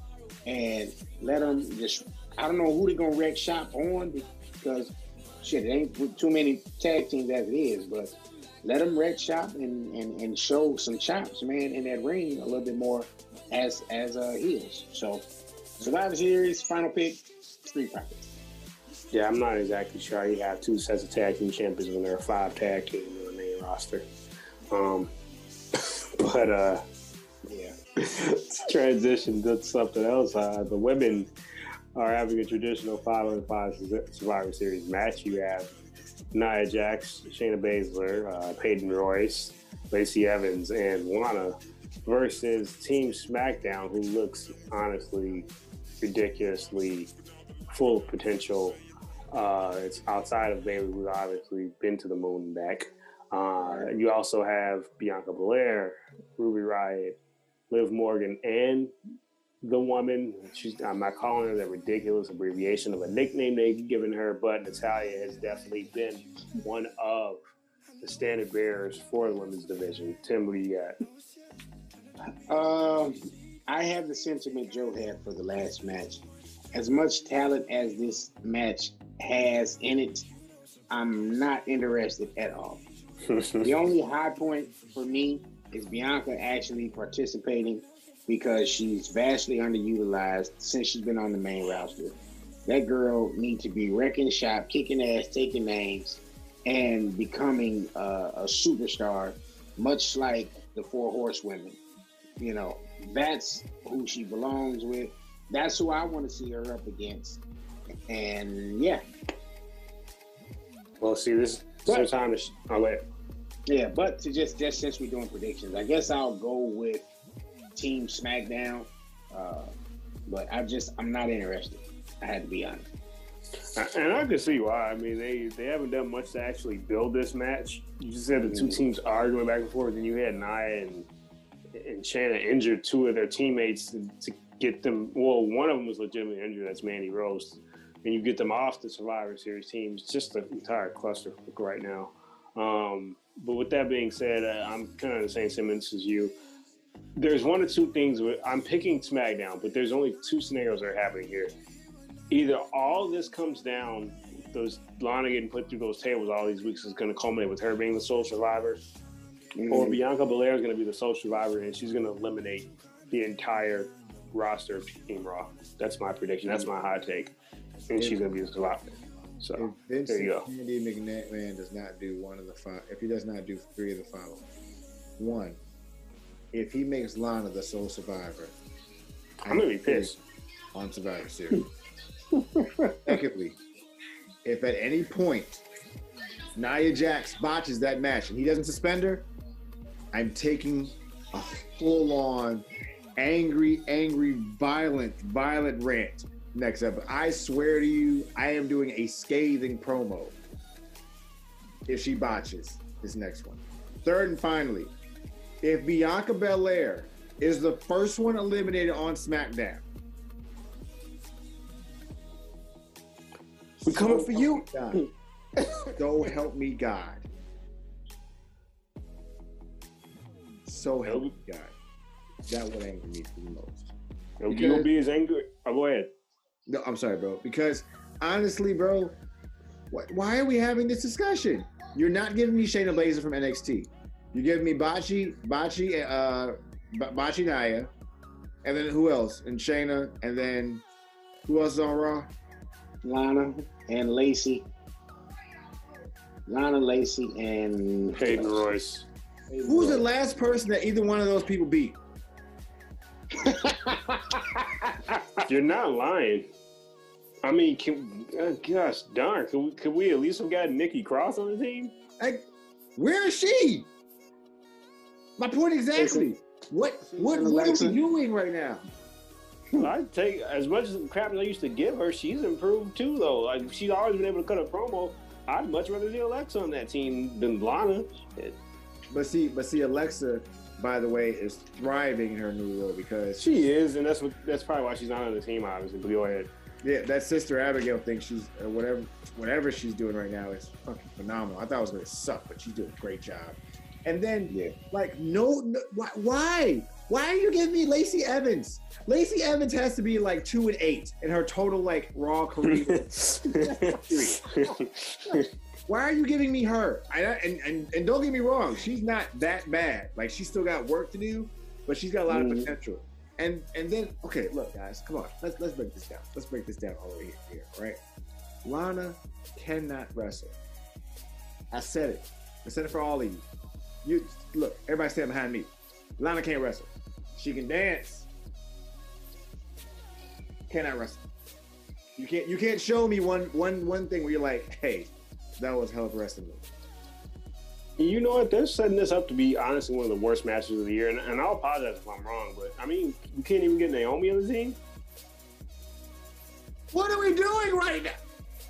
and let them just. I don't know who they're gonna wreck shop on because shit, it ain't too many tag teams as it is, but let them red shop and, and, and show some chops, man, in that ring a little bit more as as uh, heels. So Survivor Series final pick, Street Profits. Yeah, I'm not exactly sure you have two sets of tag team champions when there are five tag teams in the main roster. Um, but uh, yeah, transition to something else. Uh, the women are having a traditional five on five Survivor Series match. You have Nia Jax, Shayna Baszler, uh, Peyton Royce, Lacey Evans, and Lana versus Team SmackDown, who looks honestly ridiculously full of potential. Uh, it's outside of Bayley, who's obviously been to the moon and back. Uh, you also have Bianca Belair, Ruby Riott, Liv Morgan, and the woman. She's I'm not calling her that ridiculous abbreviation of a nickname they've given her, but Natalya has definitely been one of the standard bearers for the women's division. Tim, what do you got? Um, I have the sentiment Joe had for the last match. As much talent as this match has in it, I'm not interested at all. the only high point for me is Bianca actually participating because she's vastly underutilized since she's been on the main roster. That girl needs to be wrecking shop, kicking ass, taking names, and becoming uh, a superstar, much like the Four Horsewomen. You know, that's who she belongs with. That's who I want to see her up against. And yeah. Well, see, this is time to. Sh- I'll let. Yeah, but to just just since we're doing predictions, I guess I'll go with Team SmackDown. Uh, but I just I'm not interested. I had to be honest. And I can see why. I mean, they they haven't done much to actually build this match. You just had the 2 mm-hmm. teams arguing back and forth, and you had Nia and and Shayna injured two of their teammates to, to get them. Well, one of them was legitimately injured. That's Mandy Rose. And you get them off the Survivor Series teams. Just the entire cluster right now. Um, but with that being said, uh, I'm kind of the same sentiments as you there's one or two things where I'm picking SmackDown, but there's only two scenarios that are happening here. Either all this comes down, those Lana getting put through those tables all these weeks is going to culminate with her being the sole survivor, mm-hmm. or Bianca Belair is going to be the sole survivor and she's going to eliminate the entire roster of Team Raw. That's my prediction. That's my hot take, and if, she's going to be the survivor. So there you go. Andy McMahon does not do one of the five. If he does not do three of the following, one if he makes Lana the sole survivor, I'm gonna be pissed on Survivor Series. Secondly, if at any point Nia Jax botches that match and he doesn't suspend her, I'm taking a full-on angry, angry, violent, violent rant next episode. I swear to you, I am doing a scathing promo if she botches this next one. Third and finally, if Bianca Belair is the first one eliminated on SmackDown, we coming for you. so help me God. So help me God. That would anger me the most. Because, you gonna be as angry. Oh, go ahead. No, I'm sorry, bro. Because honestly, bro, why are we having this discussion? You're not giving me Shayna Baszler from NXT. You give me Bachi, Bachi, uh, Bachi Naya, and then who else? And Shayna, and then who else is on Raw? Lana and Lacey. Lana, Lacey, and Peyton Royce. Who's the last person that either one of those people beat? You're not lying. I mean, can, uh, gosh darn, could we, could we at least have got Nikki Cross on the team? Like, where is she? My point exactly. What what what are we doing right now? I take as much as crap as I used to give her. She's improved too, though. Like she's always been able to cut a promo. I'd much rather see Alexa on that team than Lana. But see, but see, Alexa, by the way, is thriving in her new role because she is, and that's what that's probably why she's not on the team. Obviously, but go ahead. Yeah, that sister Abigail thinks she's or whatever whatever she's doing right now is fucking phenomenal. I thought it was gonna suck, but she's doing a great job. And then, yeah. like, no, no why, Why are you giving me Lacey Evans? Lacey Evans has to be like two and eight in her total like raw career. Why are you giving me her? I, and, and and don't get me wrong, she's not that bad. Like she's still got work to do, but she's got a lot Mhm. of potential. And and then okay, look guys, come on, let's let's break this down. Let's break this down all the way here, here right? Lana cannot wrestle. I said it. I said it for all of you. You look, everybody stand behind me. Lana can't wrestle. She can dance. Cannot wrestle. You can't you can't show me one one one thing where you're like, hey, that was hell of a wrestling move. You know what? They're setting this up to be honestly one of the worst matches of the year, and, and I'll apologize if I'm wrong, but I mean, you can't even get Naomi on the team. What are we doing right now?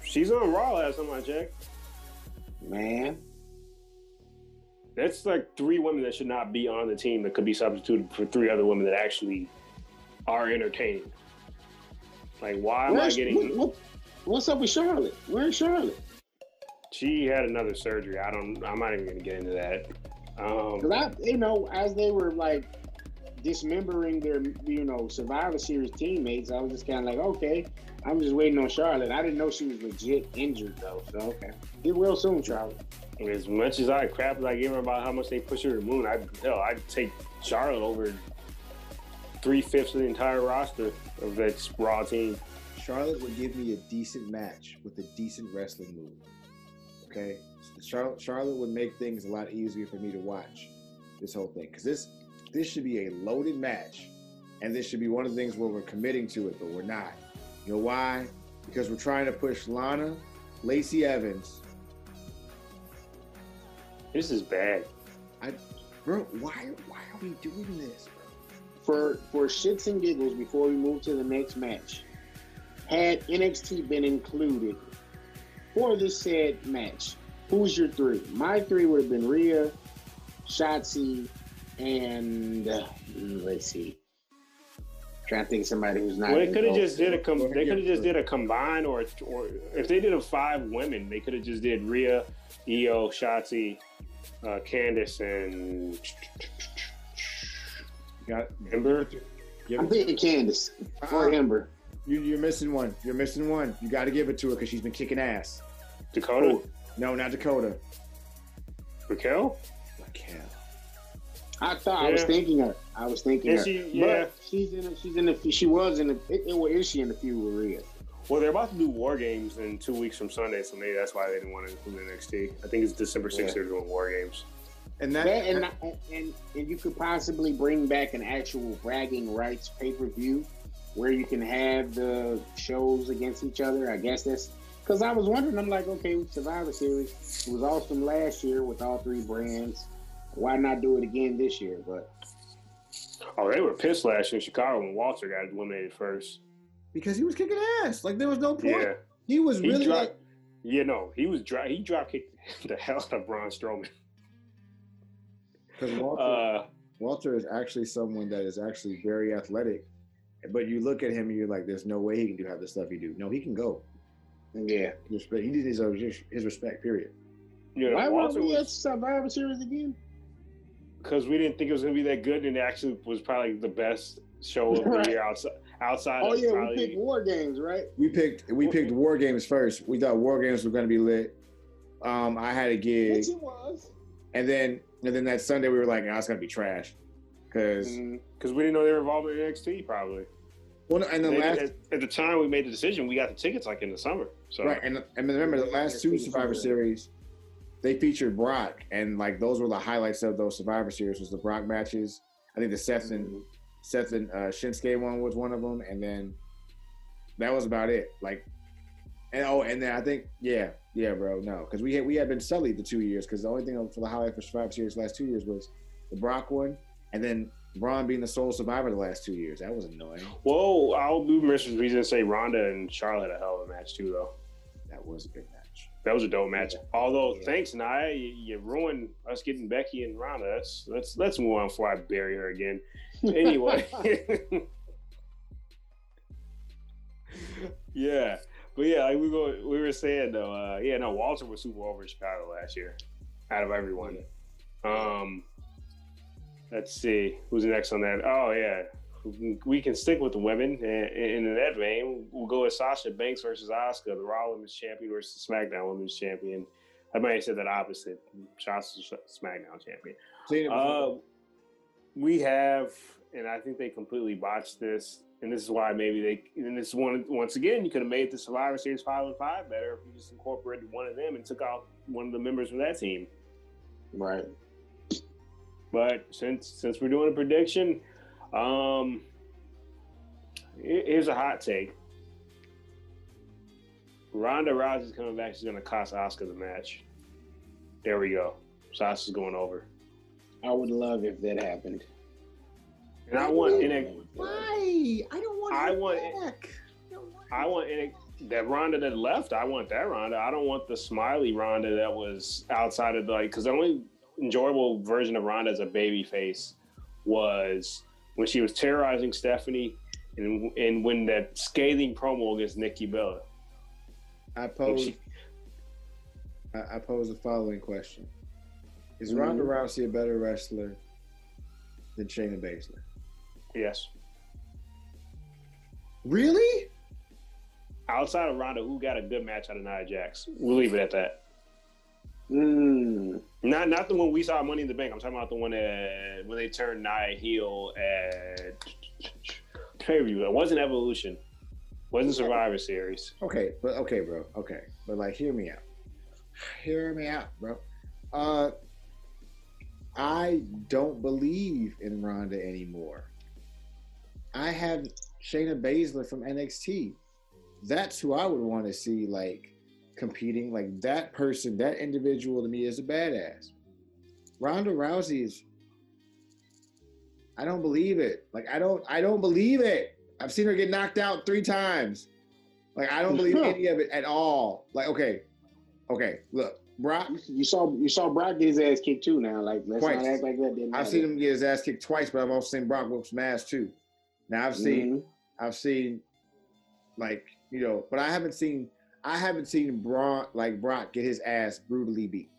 She's on Raw last time I checked. Man, That's like three women that should not be on the team that could be substituted for three other women that actually are entertaining. Like, why am I getting? what- what- what's up with Charlotte? Where's Charlotte? She had another surgery. I don't. I'm not even going to get into that. Um, I, you know, as they were like dismembering their, you know, Survivor Series teammates, I was just kind of like, okay, I'm just waiting on Charlotte. I didn't know she was legit injured though. So okay, get well soon, Charlotte. As much as I crap as I give her about how much they push her to the moon, I hell, I'd take Charlotte over three fifths of the entire roster of that Raw team. Charlotte would give me a decent match with a decent wrestling move. Okay, Charlotte Charlotte would make things a lot easier for me to watch this whole thing because this this should be a loaded match, and this should be one of the things where we're committing to it, but we're not. You know why? Because we're trying to push Lana, Lacey Evans, This is bad. bro. Why why are we doing this, bro? For for shits and giggles, before we move to the next match, had NXT been included for this said match, who's your three? My three would have been Rhea, Shotzi, and uh, let's see. Trying to think of somebody who's not. Well, they could have just did a com- they could have just did a combine or or if they did a five women, they could have just did Rhea, Io, Shotzi, uh, Candice, and got Ember. I'm it, thinking Candice or Ember. you, you're missing one. You're missing one. You got to give it to her because she's been kicking ass. Dakota, No, not Dakota. Raquel. Raquel. I thought I was thinking her. I was thinking Is her. she? Yeah. But she's in. A, she's in. A, she was in. A, it, it, well, is she in the feud with Rhea? Well, they're about to do War Games in two weeks from Sunday, so maybe that's why they didn't want to include NXT. I think it's December 6th Yeah. they're doing War Games. And that, That, and, and and you could possibly bring back an actual bragging rights pay per view where you can have the shows against each other. I guess that's because I was wondering. I'm like, okay, Survivor Series it was awesome last year with all three brands. Why not do it again this year? But Oh, they were pissed last year in Chicago when Walter got eliminated first. Because he was kicking ass. Like there was no point. Yeah. He was He really dropped, like yeah, no, he was dry. He drop kicked the hell out of Braun Strowman. because Walter, Uh, Walter is actually someone that is actually very athletic. But you look at him and you're like, there's no way he can do half the stuff he do. No, he can go. yeah, Respect. He deserves his, his respect. Period. you know, why weren't Walter we at was Survivor Series again? because we didn't think it was going to be that good, and it actually was probably the best show of the year outside. Outside Oh of yeah, probably, we picked War Games, right? We picked we picked War Games first. We thought War Games were going to be lit. Um, I had a gig, Which it was. and then and then that Sunday we were like, nah, it's going to be trash. Because because we didn't know they were involved in NXT. Probably. well, and the They- last at, at the time we made the decision, we got the tickets like in the summer. So Right, and and remember the last two Survivor Series, they featured Brock, and like those were the highlights of those Survivor Series was the Brock matches. I think the Seth and Seth and uh, Shinsuke one was one of them, and then that was about it. Like, and oh, and then I think yeah, yeah, bro, no, because we had we had been sullied the two years because the only thing for the highlight for Survivor Series last two years was the Brock one, and then Braun being the sole survivor the last two years. That was annoying. Whoa, I'll be remiss we didn't say Ronda and Charlotte had a hell of a match too, though. That was a good match. That was a dope match. Yeah. Although, Yeah. thanks, Nia, you, you ruined us getting Becky and Ronda. Let's let's let's move on before I bury her again. Anyway, yeah, but yeah, like we go, we were saying though, uh, yeah, no, Walter was super over in Chicago last year, out of everyone. Um, Let's see who's next on that. Oh yeah, we can stick with the women, and in that vein, we'll go with Sasha Banks versus Asuka, the Raw Women's Champion versus the SmackDown Women's Champion. I might have said that opposite. Sasha SmackDown Champion. Uh, we have, and I think they completely botched this. And this is why maybe they. And this one once again, you could have made the Survivor Series five and five better if you just incorporated one of them and took out one of the members from that team. Right. But since since we're doing a prediction, um, here's a hot take. Ronda Rousey's coming back. She's going to cost Asuka the match. There we go. Sasha's going over. I would love if that happened. And I want in Why? I don't want. I want. Back. I want in that Ronda that left. I want that Ronda. I don't want the smiley Ronda that was outside of the like. Because the only enjoyable version of Ronda as a baby face was when she was terrorizing Stephanie and, and when that scathing promo against Nikki Bella. I pose. She, I, I pose the following question: Is Ronda mm-hmm. Rousey a better wrestler than Shayna Baszler? Yes. Really? Outside of Ronda, who got a good match out of Nia Jax? We'll leave it at that. Mm. Not not the one we saw Money in the Bank. I'm talking about the one that when they turned Nia heel at pay per view. It wasn't Evolution. It Wasn't Survivor Series. Okay, but okay, bro. Okay, but like, hear me out. Hear me out, bro. Uh, I don't believe in Ronda anymore. I have Shayna Baszler from NXT. That's who I would want to see like competing. Like that person, that individual to me is a badass. Ronda Rousey is. I don't believe it. Like I don't. I don't believe it. I've seen her get knocked out three times. Like I don't believe any of it at all. Like okay, okay, look, Brock. You saw you saw Brock get his ass kicked too. Now, like let's twice. not act like that. I've seen him get his ass kicked twice, but I've also seen Brock whoop some ass too. Now I've seen, mm-hmm. I've seen, like you know, but I haven't seen, I haven't seen Brock like Brock get his ass brutally beat.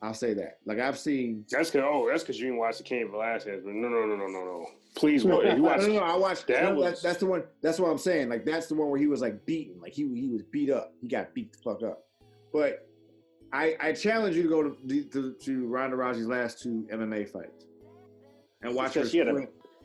I'll say that. Like I've seen. That's cause oh, that's because you didn't watch the Cain Velasquez. But no, no, no, no, no, no. Please, you watch. no, no, no, I watched. That no, was, that's, that's the one. That's what I'm saying. Like that's the one where he was like beaten. Like he he was beat up. He got beat the fuck up. But I I challenge you to go to to, to Ronda Rousey's last two MMA fights and watch her. She had a,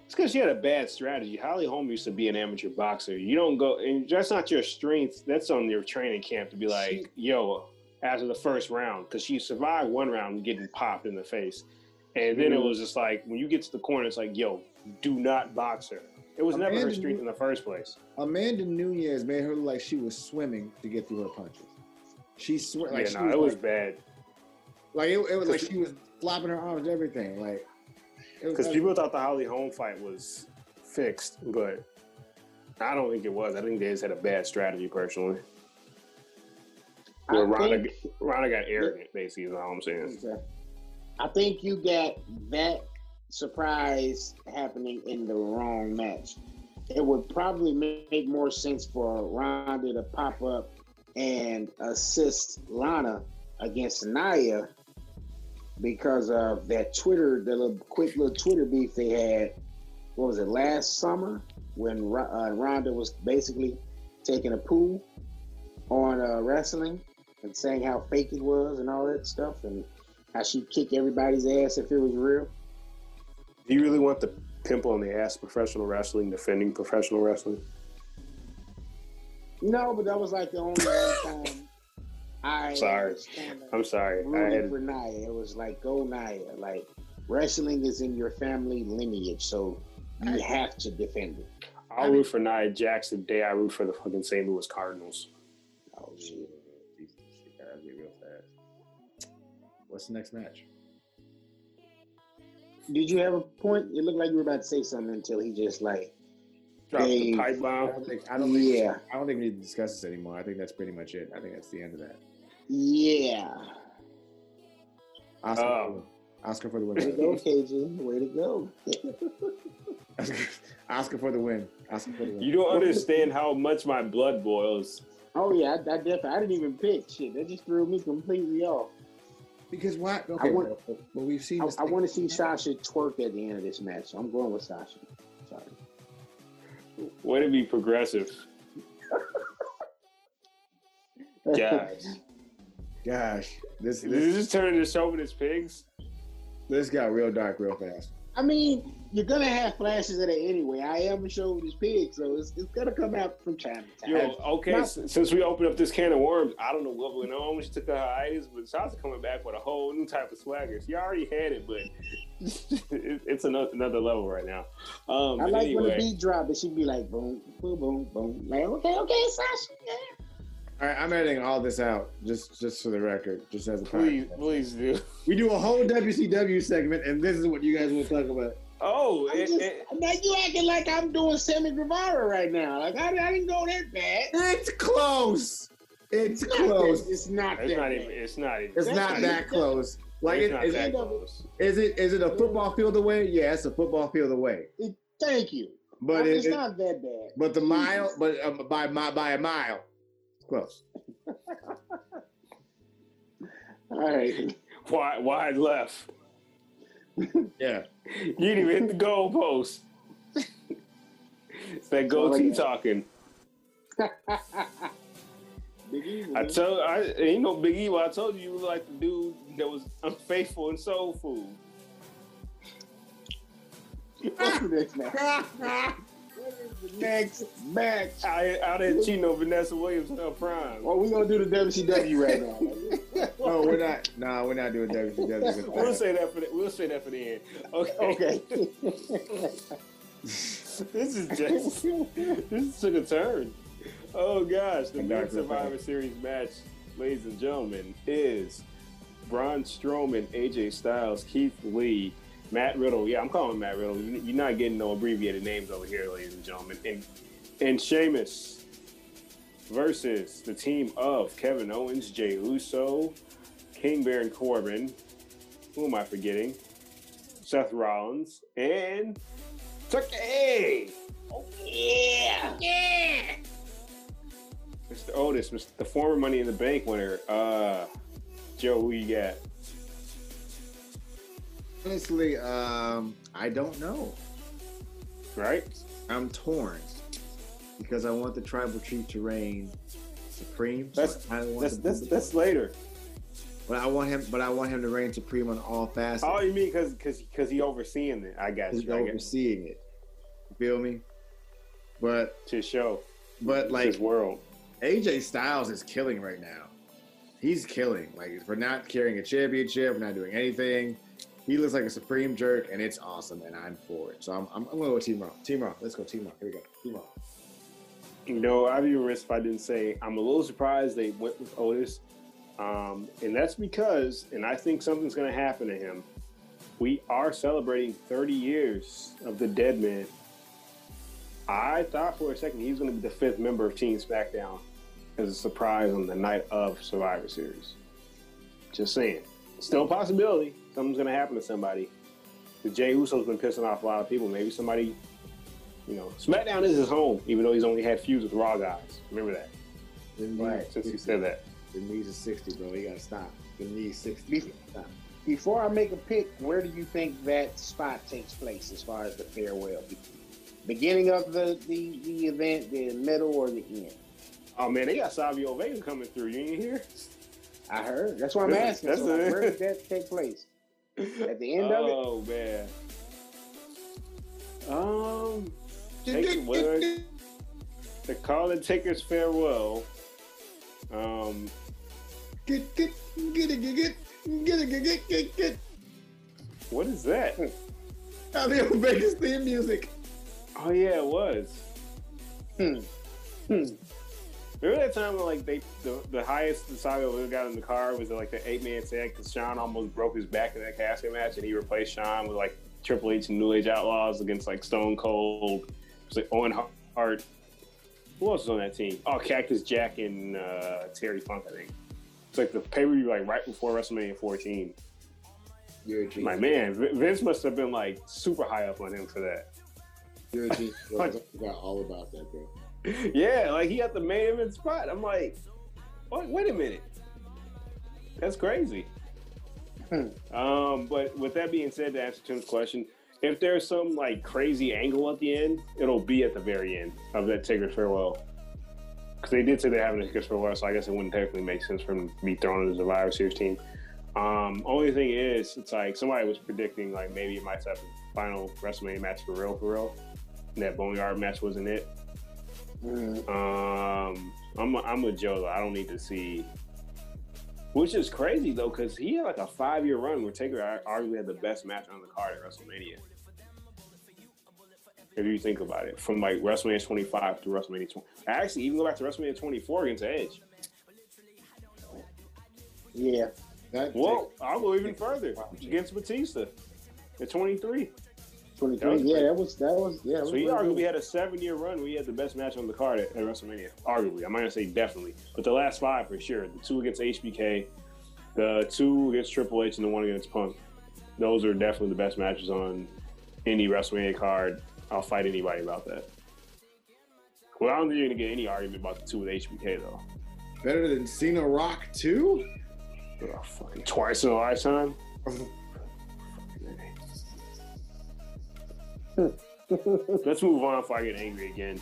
it's because she had a bad strategy. Holly Holm used to be an amateur boxer. You don't go, and that's not your strength. That's on your training camp to be like, she, yo, after the first round because she survived one round getting popped in the face. And then mm-hmm. it was just like when you get to the corner, it's like, yo, do not box her. It was Amanda never her strength in the first place. Amanda Nunes made her look like she was swimming to get through her punches. She sw- like yeah, no, it was bad. Like it, it was like she was flopping her arms, everything. Like because people thought the Holly Holm fight was fixed, but I don't think it was. I think they just had a bad strategy personally. Where Ronda, Ronda got arrogant, basically, is all I'm saying. I think you got that surprise happening in the wrong match. It would probably make more sense for Ronda to pop up and assist Lana against Nia because of that Twitter, the little quick little Twitter beef they had. What was it last summer when uh, Ronda was basically taking a poo on uh, wrestling? and saying how fake it was and all that stuff and how she'd kick everybody's ass if it was real. Do you really want the pimple on the ass professional wrestling defending professional wrestling? No, but that was like the only time I sorry. I'm sorry. I had... for Nia. It was like go Nia. Like wrestling is in your family lineage, so you have to defend it. I'll root for Nia Jax the day I root for the fucking St. Louis Cardinals. Oh shit. What's the next match? Did you have a point? It looked like you were about to say something until he just like dropped the pipe bomb. I don't think. I don't think, yeah. I don't think we need to discuss this anymore. I think that's pretty much it. I think that's the end of that. Yeah. Asuka, um, Asuka for the win. Way to go, KG. Way to go. Asuka for the win. Asuka for the win. You don't understand how much my blood boils. Oh yeah, I, I definitely. I didn't even pick shit. That just threw me completely off. Because why? Okay, I want- well, well, we've seen. I, I want to see Sasha twerk at the end of this match. So I'm going with Sasha. Way to be progressive, guys. Gosh, this Is this, this turning the chauvinist pigs? this got real dark real fast. I mean, you're gonna have flashes of that anyway. I am a chauvinist pig, so it's, it's gonna come out from time to time. Yo, okay, s- since we opened up this can of worms, I don't know what went on when she took her hiatus, but Sasha coming back with a whole new type of swagger. She already had it, but it, it's another, another level right now. Um, I like when the beat drop and she'd be like boom, boom, boom, boom. Like, okay, okay, Sasha. Yeah. All right, I'm editing all this out just just for the record, just as a please, podcast. please do. We do a whole WCW segment, and this is what you guys will talk about. Oh, I'm it, just, it, like you acting like I'm doing Sammy Guevara right now. Like I, I didn't go that bad. It's close. It's It's not close. that- It's not it's that not even. It's not even. It's not not that close. Like, it's it, not is, that it- close. is it is it a football field away? Yeah, it's a football field away. Thank you. But it's it, it- not that bad. but the mile, but uh, by my by a mile, it's close. All right. Wide, wide left. Yeah. You didn't even hit the goal post. it's that goatee talking. Big Evil. I told I ain't no big evil. I told you you look like the dude that was unfaithful in soul food. The next match? What is the next match? I I didn't cheat no Vanessa Williams in her prime. Well, we're gonna do the WCW right now. No, we're not. No, we're not doing WCW. We'll say that for the, we'll say that for the end. Okay. Okay. this is just this took a turn. Oh gosh, the Dr. Survivor. Series match, ladies and gentlemen, is Braun Strowman, AJ Styles, Keith Lee, Matt Riddle. Yeah, I'm calling Matt Riddle. You- You're not getting no abbreviated names over here, ladies and gentlemen. And and Sheamus versus the team of Kevin Owens, Jay Uso, King Baron Corbin. Who am I forgetting? Seth Rollins and Turkey. oh yeah. Yeah. Mr. Otis, Mr. the former Money in the Bank winner. Uh, Joe, who you got? Honestly, um, I don't know. Right? I'm torn because I want the tribal chief to reign supreme. so That's- want That's that's that's later. But I want him. But I want him to reign supreme on all facets. Oh, you mean because because because he overseeing it? I got He's you. Overseeing it. You feel me? But to show. but like his world. AJ Styles is killing right now. He's killing. Like for not carrying a championship, for not doing anything. He looks like a supreme jerk, and it's awesome, and I'm for it. So I'm, I'm, I'm going go Team Raw. Team Raw. Let's go Team Raw. Here we go. Team Raw. You know, I'd be remiss if I didn't say I'm a little surprised they went with Otis, um, and that's because, and I think something's going to happen to him. We are celebrating 30 years of the Dead Man. I thought for a second he was going to be the fifth member of Team SmackDown as a surprise on the night of Survivor Series. Just saying, still a possibility. Something's going to happen to somebody. The Jay Uso's been pissing off a lot of people. Maybe somebody you know, SmackDown is his home, even though he's only had feuds with Raw guys. Remember that. Right, Since you said that. The knees are 60, bro. You got to stop. The knees 60. Be- Before I make a pick, where do you think that spot takes place as far as the farewell? Beginning of the, the, the event, the middle, or the end? Oh man, they got Savio Vega coming through. You ain't hear? I heard. That's why I'm asking. that's So a- where did that take place? At the end of it? oh man. Um, take, well, the Carlin Takers farewell. Um, Get, get, get it, get it, get get get get what is that? Oh, the old Vega's theme music. Oh yeah, it was. Hmm. Hmm. Remember that time when like they the, the highest that Savio Vega got in the car was like the eight man tag because Shawn almost broke his back in that casket match and he replaced Shawn with like Triple H and New Age Outlaws against like Stone Cold. It was like Owen Hart. Who else was on that team? Oh, Cactus Jack and uh, Terry Funk, I think. It's like the pay per view like right before WrestleMania 14. You're a genius. My man, Vince must have been like super high up on him for that. You're a genius. I forgot all about that, bro. yeah, like he got the main event spot. I'm like, wait, wait a minute. That's crazy. um, but with that being said, to answer Tim's question, if there's some like crazy angle at the end, it'll be at the very end of that Taker's farewell. Because they did say they're having a Taker's farewell, so I guess it wouldn't technically make sense for him to be thrown in the Survivor Series team. Um, only thing is, it's like somebody was predicting like maybe it might have a final WrestleMania match for real, for real. And that Boneyard match wasn't it. Mhm. Um, I'm I'm with Joe. I don't need to see, which is crazy though, because he had like a five year run where Taker ar- arguably had the best match on the card at WrestleMania. If you think about it, from like WrestleMania 25 to WrestleMania 20, actually even go back to WrestleMania 24 against Edge. Yeah. That Well, I'll go even further against Batista at 23. 23. Yeah, that was that was yeah. that So was he real arguably good. had a seven year run where he had the best match on the card at, at WrestleMania. Arguably. I'm not going to say definitely, but the last five for sure. The two against HBK, the two against Triple H, and the one against Punk. Those are definitely the best matches on any WrestleMania card. I'll fight anybody about that. Well, I don't think you're going to get any argument about the two with HBK, though. better than Cena Rock too. Oh, fucking twice in a lifetime. Let's move on before I get angry again.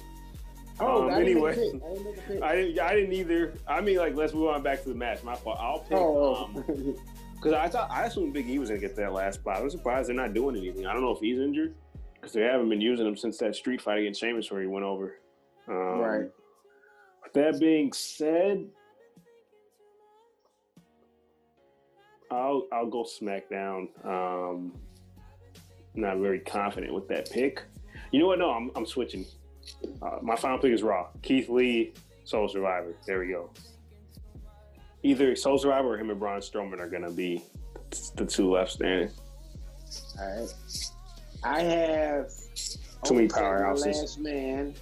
Oh, Um, I didn't anyway. pick. I didn't make a pick. I didn't. I didn't either. I mean, like, let's move on back to the match. My fault. I'll pick. oh, um, because I thought I assumed Big E was gonna get that last spot. I was surprised they're not doing anything. I don't know if he's injured because they haven't been using him since that street fight against Sheamus where he went over. Um, right. With that being said, I'll I'll go SmackDown. Um, not very confident with that pick. You know what? No, I'm I'm switching. Uh, my final pick is Raw. Keith Lee, Sole Survivor. There we go. Either Sole Survivor or him and Braun Strowman are gonna be the two left standing. All right. I have Too many Otis as the powerhouses. Last man.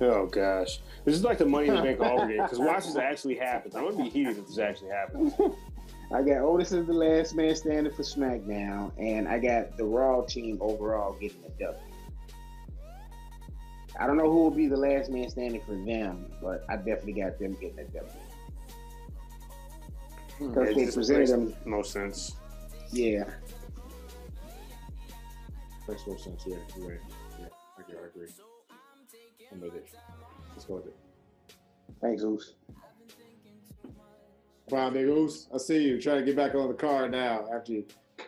Oh gosh, this is like the Money in the Bank all again. Because watch this actually happens. I'm gonna be heated if this actually happens. I got Otis as the last man standing for SmackDown, and I got the Raw team overall getting the W. I don't know who will be the last man standing for them, but I definitely got them getting the W. Hmm. Because It they presented them, most sense. yeah. Makes more sense. Yeah, you're right. Yeah, I agree. I agree. I'm with it. Let's go with it. Thanks, Oos. On, Big Oos. I see you trying to get back on the car now after you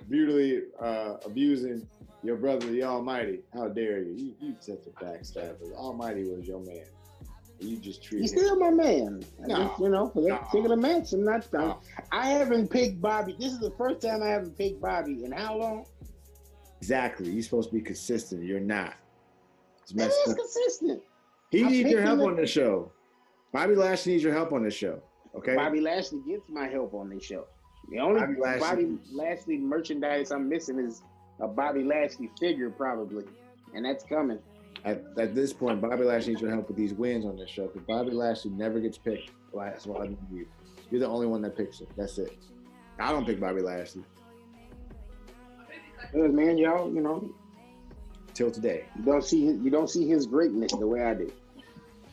brutally uh, abusing your brother, the Almighty. How dare you? You, you such a backstabber. The Almighty was your man. You just treated He's still my man. I No. just, you know, for that No. particular match, I'm not. I'm, No. I haven't picked Bobby. This is the first time I haven't picked Bobby in how long? Exactly. You're supposed to be consistent. You're not. It's It is consistent. He I'm needs your help on the show. Bobby Lashley needs your help on the show. Okay. Bobby Lashley gets my help on this show. The only Bobby Bobby Lashley- Lashley, merchandise I'm missing is a Bobby Lashley figure, probably, and that's coming. At, at this point, Bobby Lashley needs your help with these wins on this show because Bobby Lashley never gets picked. Well, That's why I need you. You're the only one that picks it. That's it. I don't pick Bobby Lashley Because man, y'all, you know, till today. you don't see his, you don't see his greatness the way I do.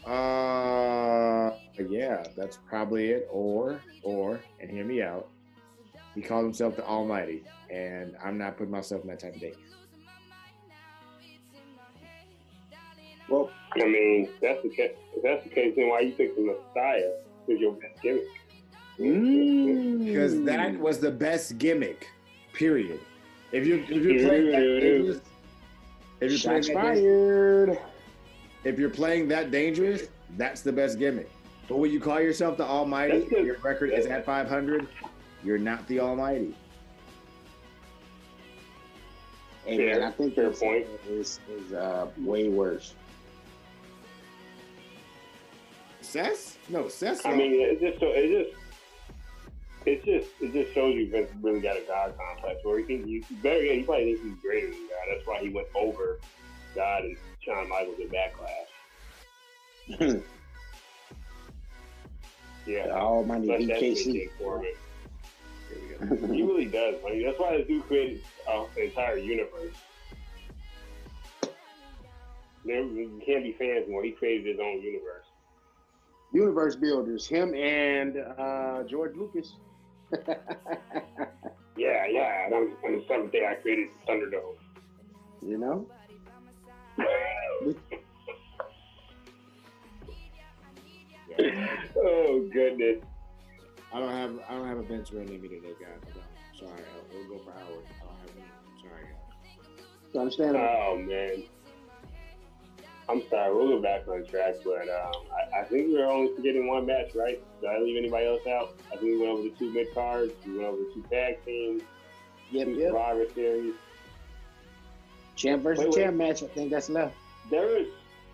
Uh, yeah, that's probably it. Or, or, and hear me out. He called himself the Almighty, and I'm not putting myself in that type of danger. Well, I mean, that's the case. If that's the case, then why you pick the Messiah is your best gimmick? Because mm, that was the best gimmick. Period. If you if you're playing that dangerous, if you're playing shots that dangerous, fired. if you're playing that dangerous, that's the best gimmick. But when you call yourself the Almighty, your record is at 500. You're not the Almighty. Hey, Fair- man, I think fair point. is is uh, way worse. Seth? No, Seth. I mean, it just so it just it just it just shows you Vince really got a God complex, where he thinks you better. Yeah, he probably thinks he's greater than God. That's why he went over God and Shawn Michaels in backlash. Yeah, The Almighty definitely BKC. King Corbin. There we go. he really does. Mean, that's why this dude created uh, an entire universe. There, can't be fans anymore. He created his own universe. Universe builders, him and uh, George Lucas. Yeah, yeah. And on, on the seventh day, I created Thunderdome. You know. oh goodness. I don't have I don't have a bench ready me today, guys. I'm sorry. I'll, we'll go for Howard. I don't have any. Sorry, guys. Understandable. Oh man. I'm sorry, we'll go back on track, but um, I, I, think we are only forgetting one match, right? Did I leave anybody else out? I think we went over the two mid cards, we went over the two tag teams, yep, two yep. Survivor Series. Champ versus wait, champ wait. match, I think that's left. There is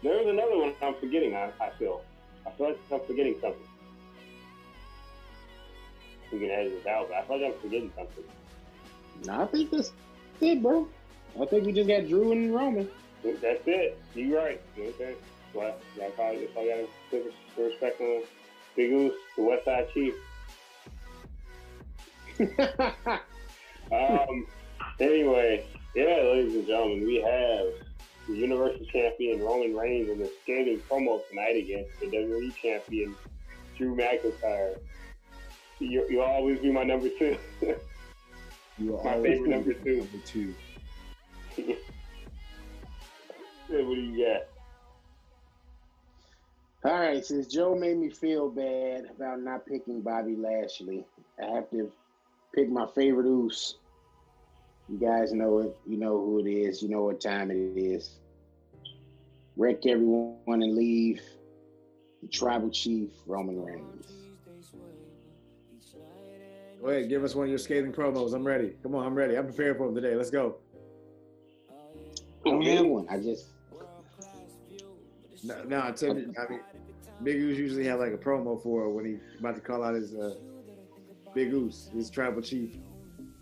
there is another one I'm forgetting, I, I feel. I feel like I'm forgetting something. We can edit this out, but I feel like I'm forgetting something. No, I think that's it, bro. I think we just got Drew and Roman. That's it. You're right. Okay. Well, I probably just I got to respect on Big Goose, the West Side Chief. um. Anyway, yeah, ladies and gentlemen, we have the Universal Champion Roman Reigns in the scathing promo tonight against the WWE Champion Drew McIntyre. You, will always be my number two. you my favorite number two. Number two. what do you got? All right, since Joe made me feel bad about not picking Bobby Lashley, I have to pick my favorite Oos. You guys know it. You know who it is. You know what time it is. Wreck everyone and leave. The tribal chief, Roman Reigns. Go ahead, give us one of your scathing promos. I'm ready. Come on, I'm ready. I'm prepared for them today. Let's go. I don't have one. I just no, no I tell you, I mean, Big Goose usually have like a promo for when he's about to call out his uh, Big Goose, his tribal chief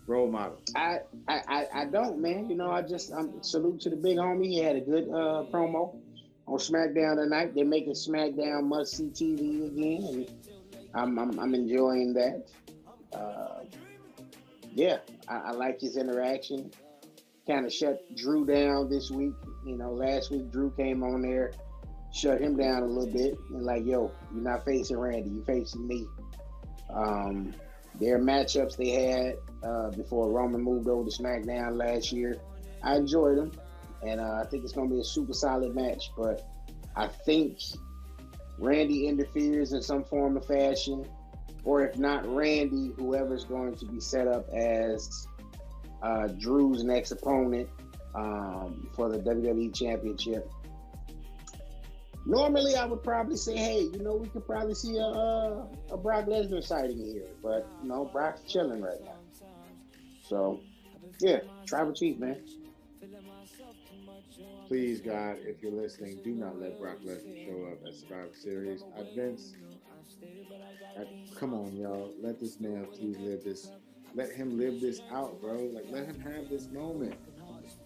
role model. I, I, I don't, man. You know, I just I'm salute to the big homie. He had a good uh, promo on SmackDown tonight. They're making SmackDown must see TV again, and I'm I'm, I'm enjoying that. Uh, yeah, I, I like his interaction. Kind of shut Drew down this week. You know, last week Drew came on there shut him down a little bit and like, yo, you're not facing Randy, you're facing me. Um, their matchups they had uh, before Roman moved over to SmackDown last year, I enjoyed them, and uh, I think it's going to be a super solid match. But I think Randy interferes in some form of fashion, or if not Randy, whoever's going to be set up as uh, Drew's next opponent um, for the WWE Championship Normally, I would probably say, hey, you know, we could probably see a a, a Brock Lesnar sighting here, but you know, Brock's chilling right now. So, yeah, tribal chief, man. Please, God, if you're listening, do not let Brock Lesnar show up at Survivor Series. I, I, come on, y'all, let this man please live this. Let him live this out, bro. Like, let him have this moment.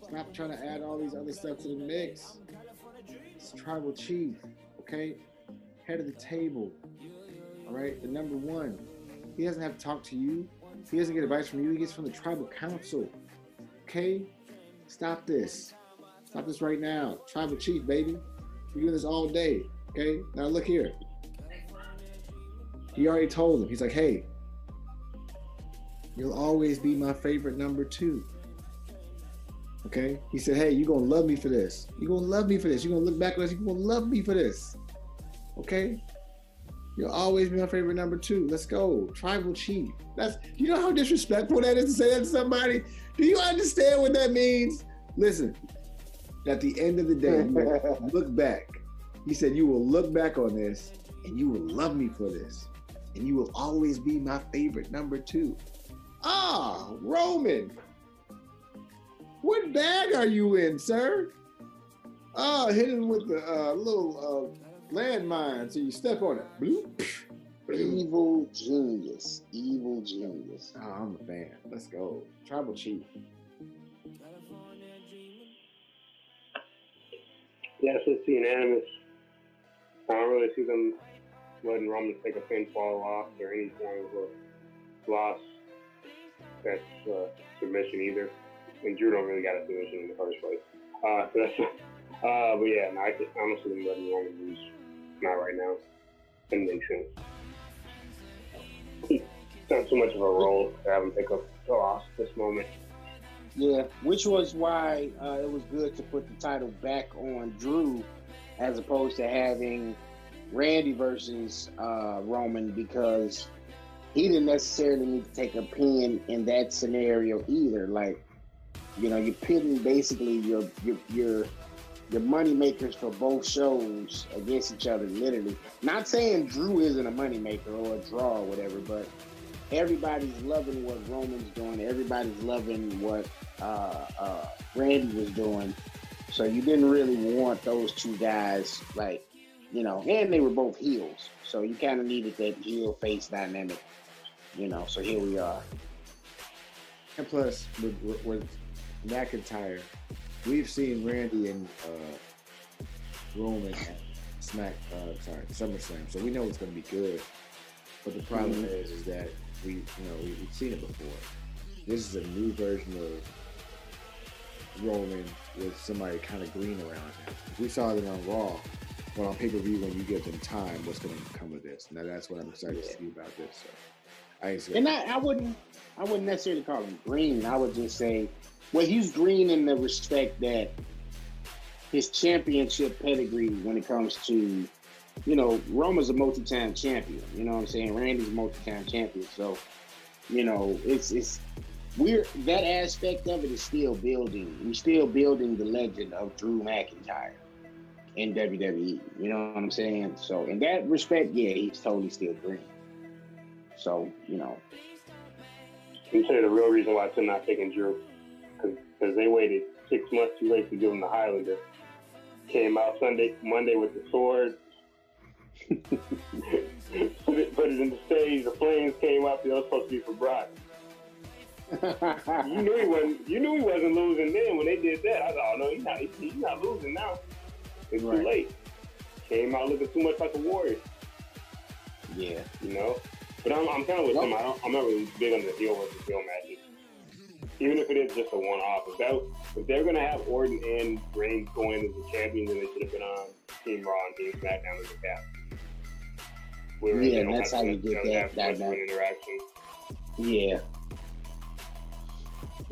Stop trying to add all these other stuff to the mix It's tribal chief, okay? Head of the table, all right? The number one. He doesn't have to talk to you. He doesn't get advice from you. He gets from the tribal council, okay? Stop this. Stop this right now. Tribal chief, baby. You're doing this all day, okay? Now look here. He already told him. He's like, hey, you'll always be my favorite number two. Okay. He said, Hey, you're gonna love me for this. You're gonna love me for this. You're gonna look back at this, you're gonna love me for this. Okay? You'll always be my favorite number two. Let's go. Tribal chief. That's you know how disrespectful that is to say that to somebody? Do you understand what that means? Listen, at the end of the day, look back. He said, You will look back on this and you will love me for this. And you will always be my favorite number two. Ah, Roman. What bag are you in, sir? Oh, hit him with the uh, little uh, landmine so you step on it. Bloop. Evil genius. Evil genius. Oh, I'm a fan. Let's go. Tribal chief. Yes, it's unanimous. I don't really see them letting Roman take a pinfall off or any kind of a loss. That's uh, submission either and Drew don't really got a submission in the first place. Uh, so that's, uh, but yeah, no, I just see them letting Roman lose. Not right now. Didn't make sense. It's not too much of a role to have him pick up the loss at this moment. Yeah, which was why uh, it was good to put the title back on Drew as opposed to having Randy versus uh, Roman because he didn't necessarily need to take a pin in that scenario either. Like, you know, you're pitting basically your your your your money makers for both shows against each other, literally. Not saying Drew isn't a money maker or a draw or whatever, but everybody's loving what Roman's doing. Everybody's loving what uh, uh, Randy was doing. So you didn't really want those two guys, like, you know, and they were both heels. So you kind of needed that heel face dynamic, you know. So here we are. And plus, with, with, with McIntyre, we've seen Randy and uh, Roman at Smack, uh, sorry, SummerSlam, so we know it's going to be good. But the problem mm-hmm. is, is that we, you know, we, have seen it before. This is a new version of Roman with somebody kind of green around him. We saw it on Raw, but on pay per view, when you give them time, what's going to come of this? Now that's what I'm excited yeah. to see about this. So, I and I, I wouldn't, I wouldn't necessarily call him green. I would just say, well, he's green in the respect that his championship pedigree when it comes to you know, Roman's a multi-time champion. You know what I'm saying? Randy's a multi-time champion. So, you know, it's it's we're that aspect of it is still building. We're still building the legend of Drew McIntyre in WWE. You know what I'm saying? So in that respect, yeah, he's totally still green. So, you know. You say the real reason why I'm not taking Drew, because they waited six months too late to give him the Highlander. Came out Sunday, Monday with the sword, put, it, put it in the stage. The flames came up. It was supposed to be for Brock. you knew he wasn't. You knew he wasn't losing then when they did that. I thought, oh no, he's not. He's not losing now. It's right. too late. Came out looking too much like a warrior. Yeah, you know. But I'm, I'm kind of with nope. him. I am not really big on the heel versus heel matches. Even if it is just a one-off, if that if they're gonna have Orton and Reigns going as the champions, then they should have been on Team Raw and Team SmackDown as a cap yeah, that's how you get that that, that interaction. Yeah.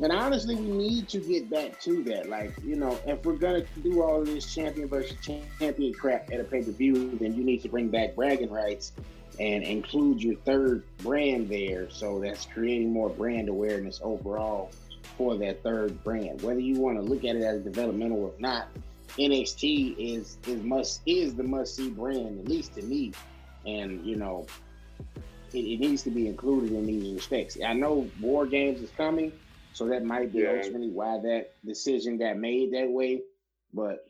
And honestly, we need to get back to that. Like, you know, if we're gonna do all of this champion versus champion crap at a pay per view, then you need to bring back bragging rights and include your third brand there. So that's creating more brand awareness overall for that third brand. Whether you want to look at it as developmental or not, NXT is is must is the must see brand, at least to me, and you know it, it, needs to be included in these respects. I know War Games is coming, so that might be yeah. ultimately why that decision got made that way. But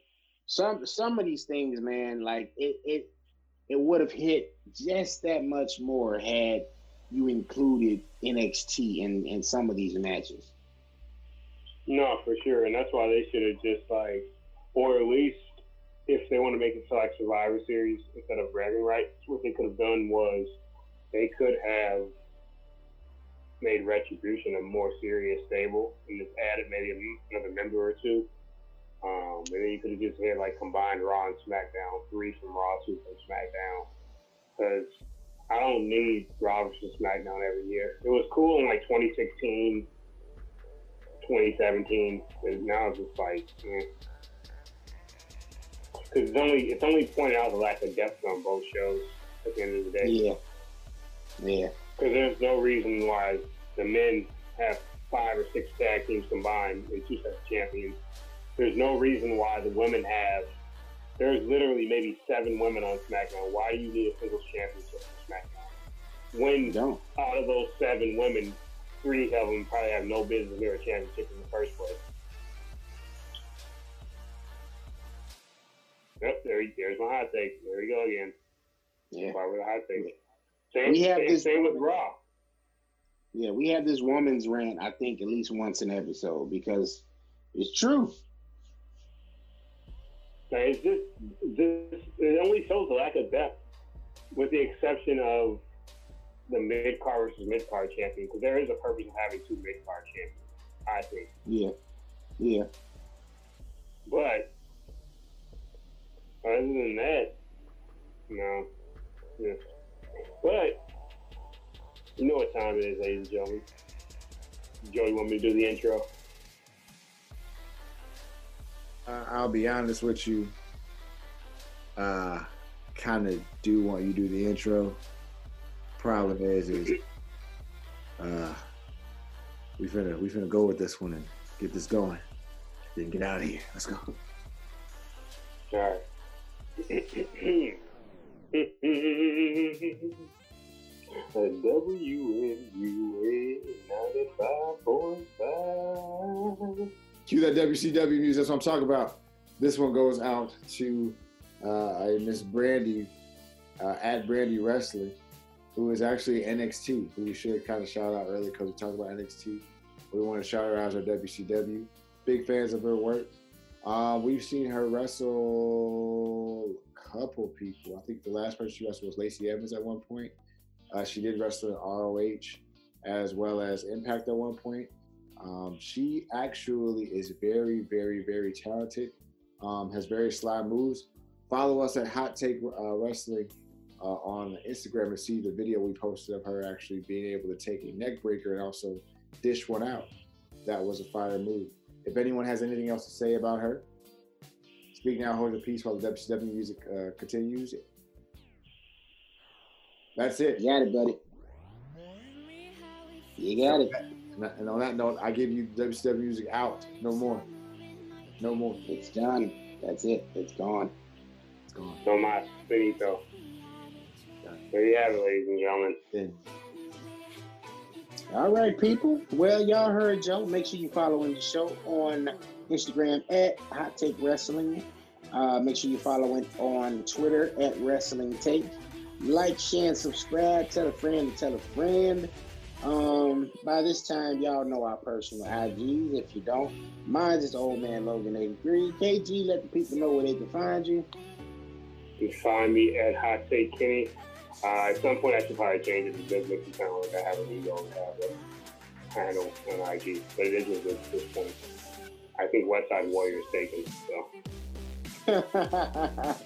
some some of these things, man, like it it it would have hit just that much more had you included NXT in in some of these matches. No, for sure, and that's why they should have just like, or at least if they want to make it to like Survivor Series instead of bragging rights, what they could have done was they could have made Retribution a more serious stable and just added maybe another member or two. Um, and then you could have just had like combined Raw and SmackDown, three from Raw, two from SmackDown. Because I don't need Raw versus SmackDown every year. It was cool in like 2016, 2017, but now it's just like, eh because it's only it's only pointing out the lack of depth on both shows at the end of the day. Yeah, yeah. Because there's no reason why the men have five or six tag teams combined and two sets of champions. There's no reason why the women have. There's literally maybe seven women on SmackDown. Why do you need a singles championship for SmackDown? When out of those seven women, three of them probably have no business near a championship in the first place. Yep, there, there's my hot take. There we go again. Yeah. With a hot take. Same, we have same, this, same with Raw. Yeah, we have this woman's rant, I think, at least once an episode because it's true. This, this, it only shows a lack of depth, with the exception of the mid card versus mid card champion, because there is a purpose of having two mid card champions, I think. Yeah. Yeah. But other than that, no. Yeah. But you know what time it is, ladies and gentlemen. Joey, you want me to do the intro? I'll be honest with you. Uh, kind of do want you to do the intro. Problem is, is uh, we finna we finna go with this one and get this going. Then get out of here. Let's go. All right. WNUA 95.5. Cue that WCW music. That's what I'm talking about. This one goes out to uh, Miss Brandy uh, at Brandy Wrestling, who is actually NXT, who we should kind of shout out earlier because we talked about NXT. We want to shout her out as our WCW. Big fans of her work. Uh, we've seen her wrestle a couple people. I think the last person she wrestled was Lacey Evans at one point. Uh, she did wrestle in ROH as well as Impact at one point. Um, she actually is very, very, very talented. Um, has very sly moves. Follow us at Hot Take uh, Wrestling uh, on Instagram and see the video we posted of her actually being able to take a neck breaker and also dish one out. That was a fire move. If anyone has anything else to say about her, speak now, hold your peace while the WCW music uh, continues. That's it. You got it, buddy. You got it. And on that note, I give you WCW music out. No more. No more. It's done. That's it. It's gone. It's gone. No más. Finito. There you have it, ladies and gentlemen. Then. All right, people. Well, y'all heard Joe. Make sure you following the show on Instagram at Hot Take Wrestling. Uh, make sure you follow it on Twitter at Wrestling Take. Like, share, and subscribe. Tell a friend to tell a friend. Um, by this time, y'all know our personal IGs. If you don't, mine's is Old Man Logan 83. KG, let the people know where they can find you. You can find me at Hot Take Kenny. Uh, at some point, I should probably change it. Make me sound like I have an ego and have a handle on IG, but it is is at this point. I think Westside Warrior is taken, so.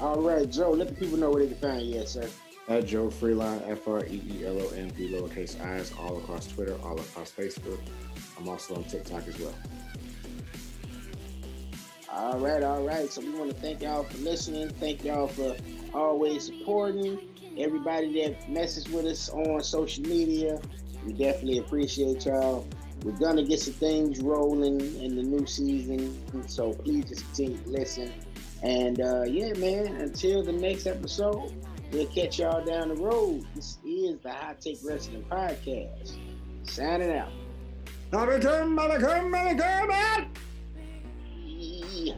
All right, Joe, let the people know where they can find you, yes, sir. At Joe Freelon, F R E E L O N V lowercase i's, all across Twitter, all across Facebook. I'm also on TikTok as well. All right, all right. So we want to thank y'all for listening. Thank y'all for always supporting. Everybody that messes with us on social media, we definitely appreciate y'all. We're gonna get some things rolling in the new season, so please just continue to listen. And uh, yeah, man, until the next episode, we'll catch y'all down the road. This is the Hot Take Wrestling Podcast. Signing out. Come, come, come, come, Yeah.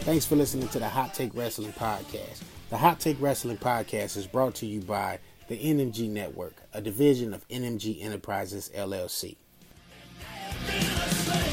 Thanks for listening to the Hot Take Wrestling Podcast. The Hot Take Wrestling Podcast is brought to you by the NMG Network, a division of NMG Enterprises LLC. Be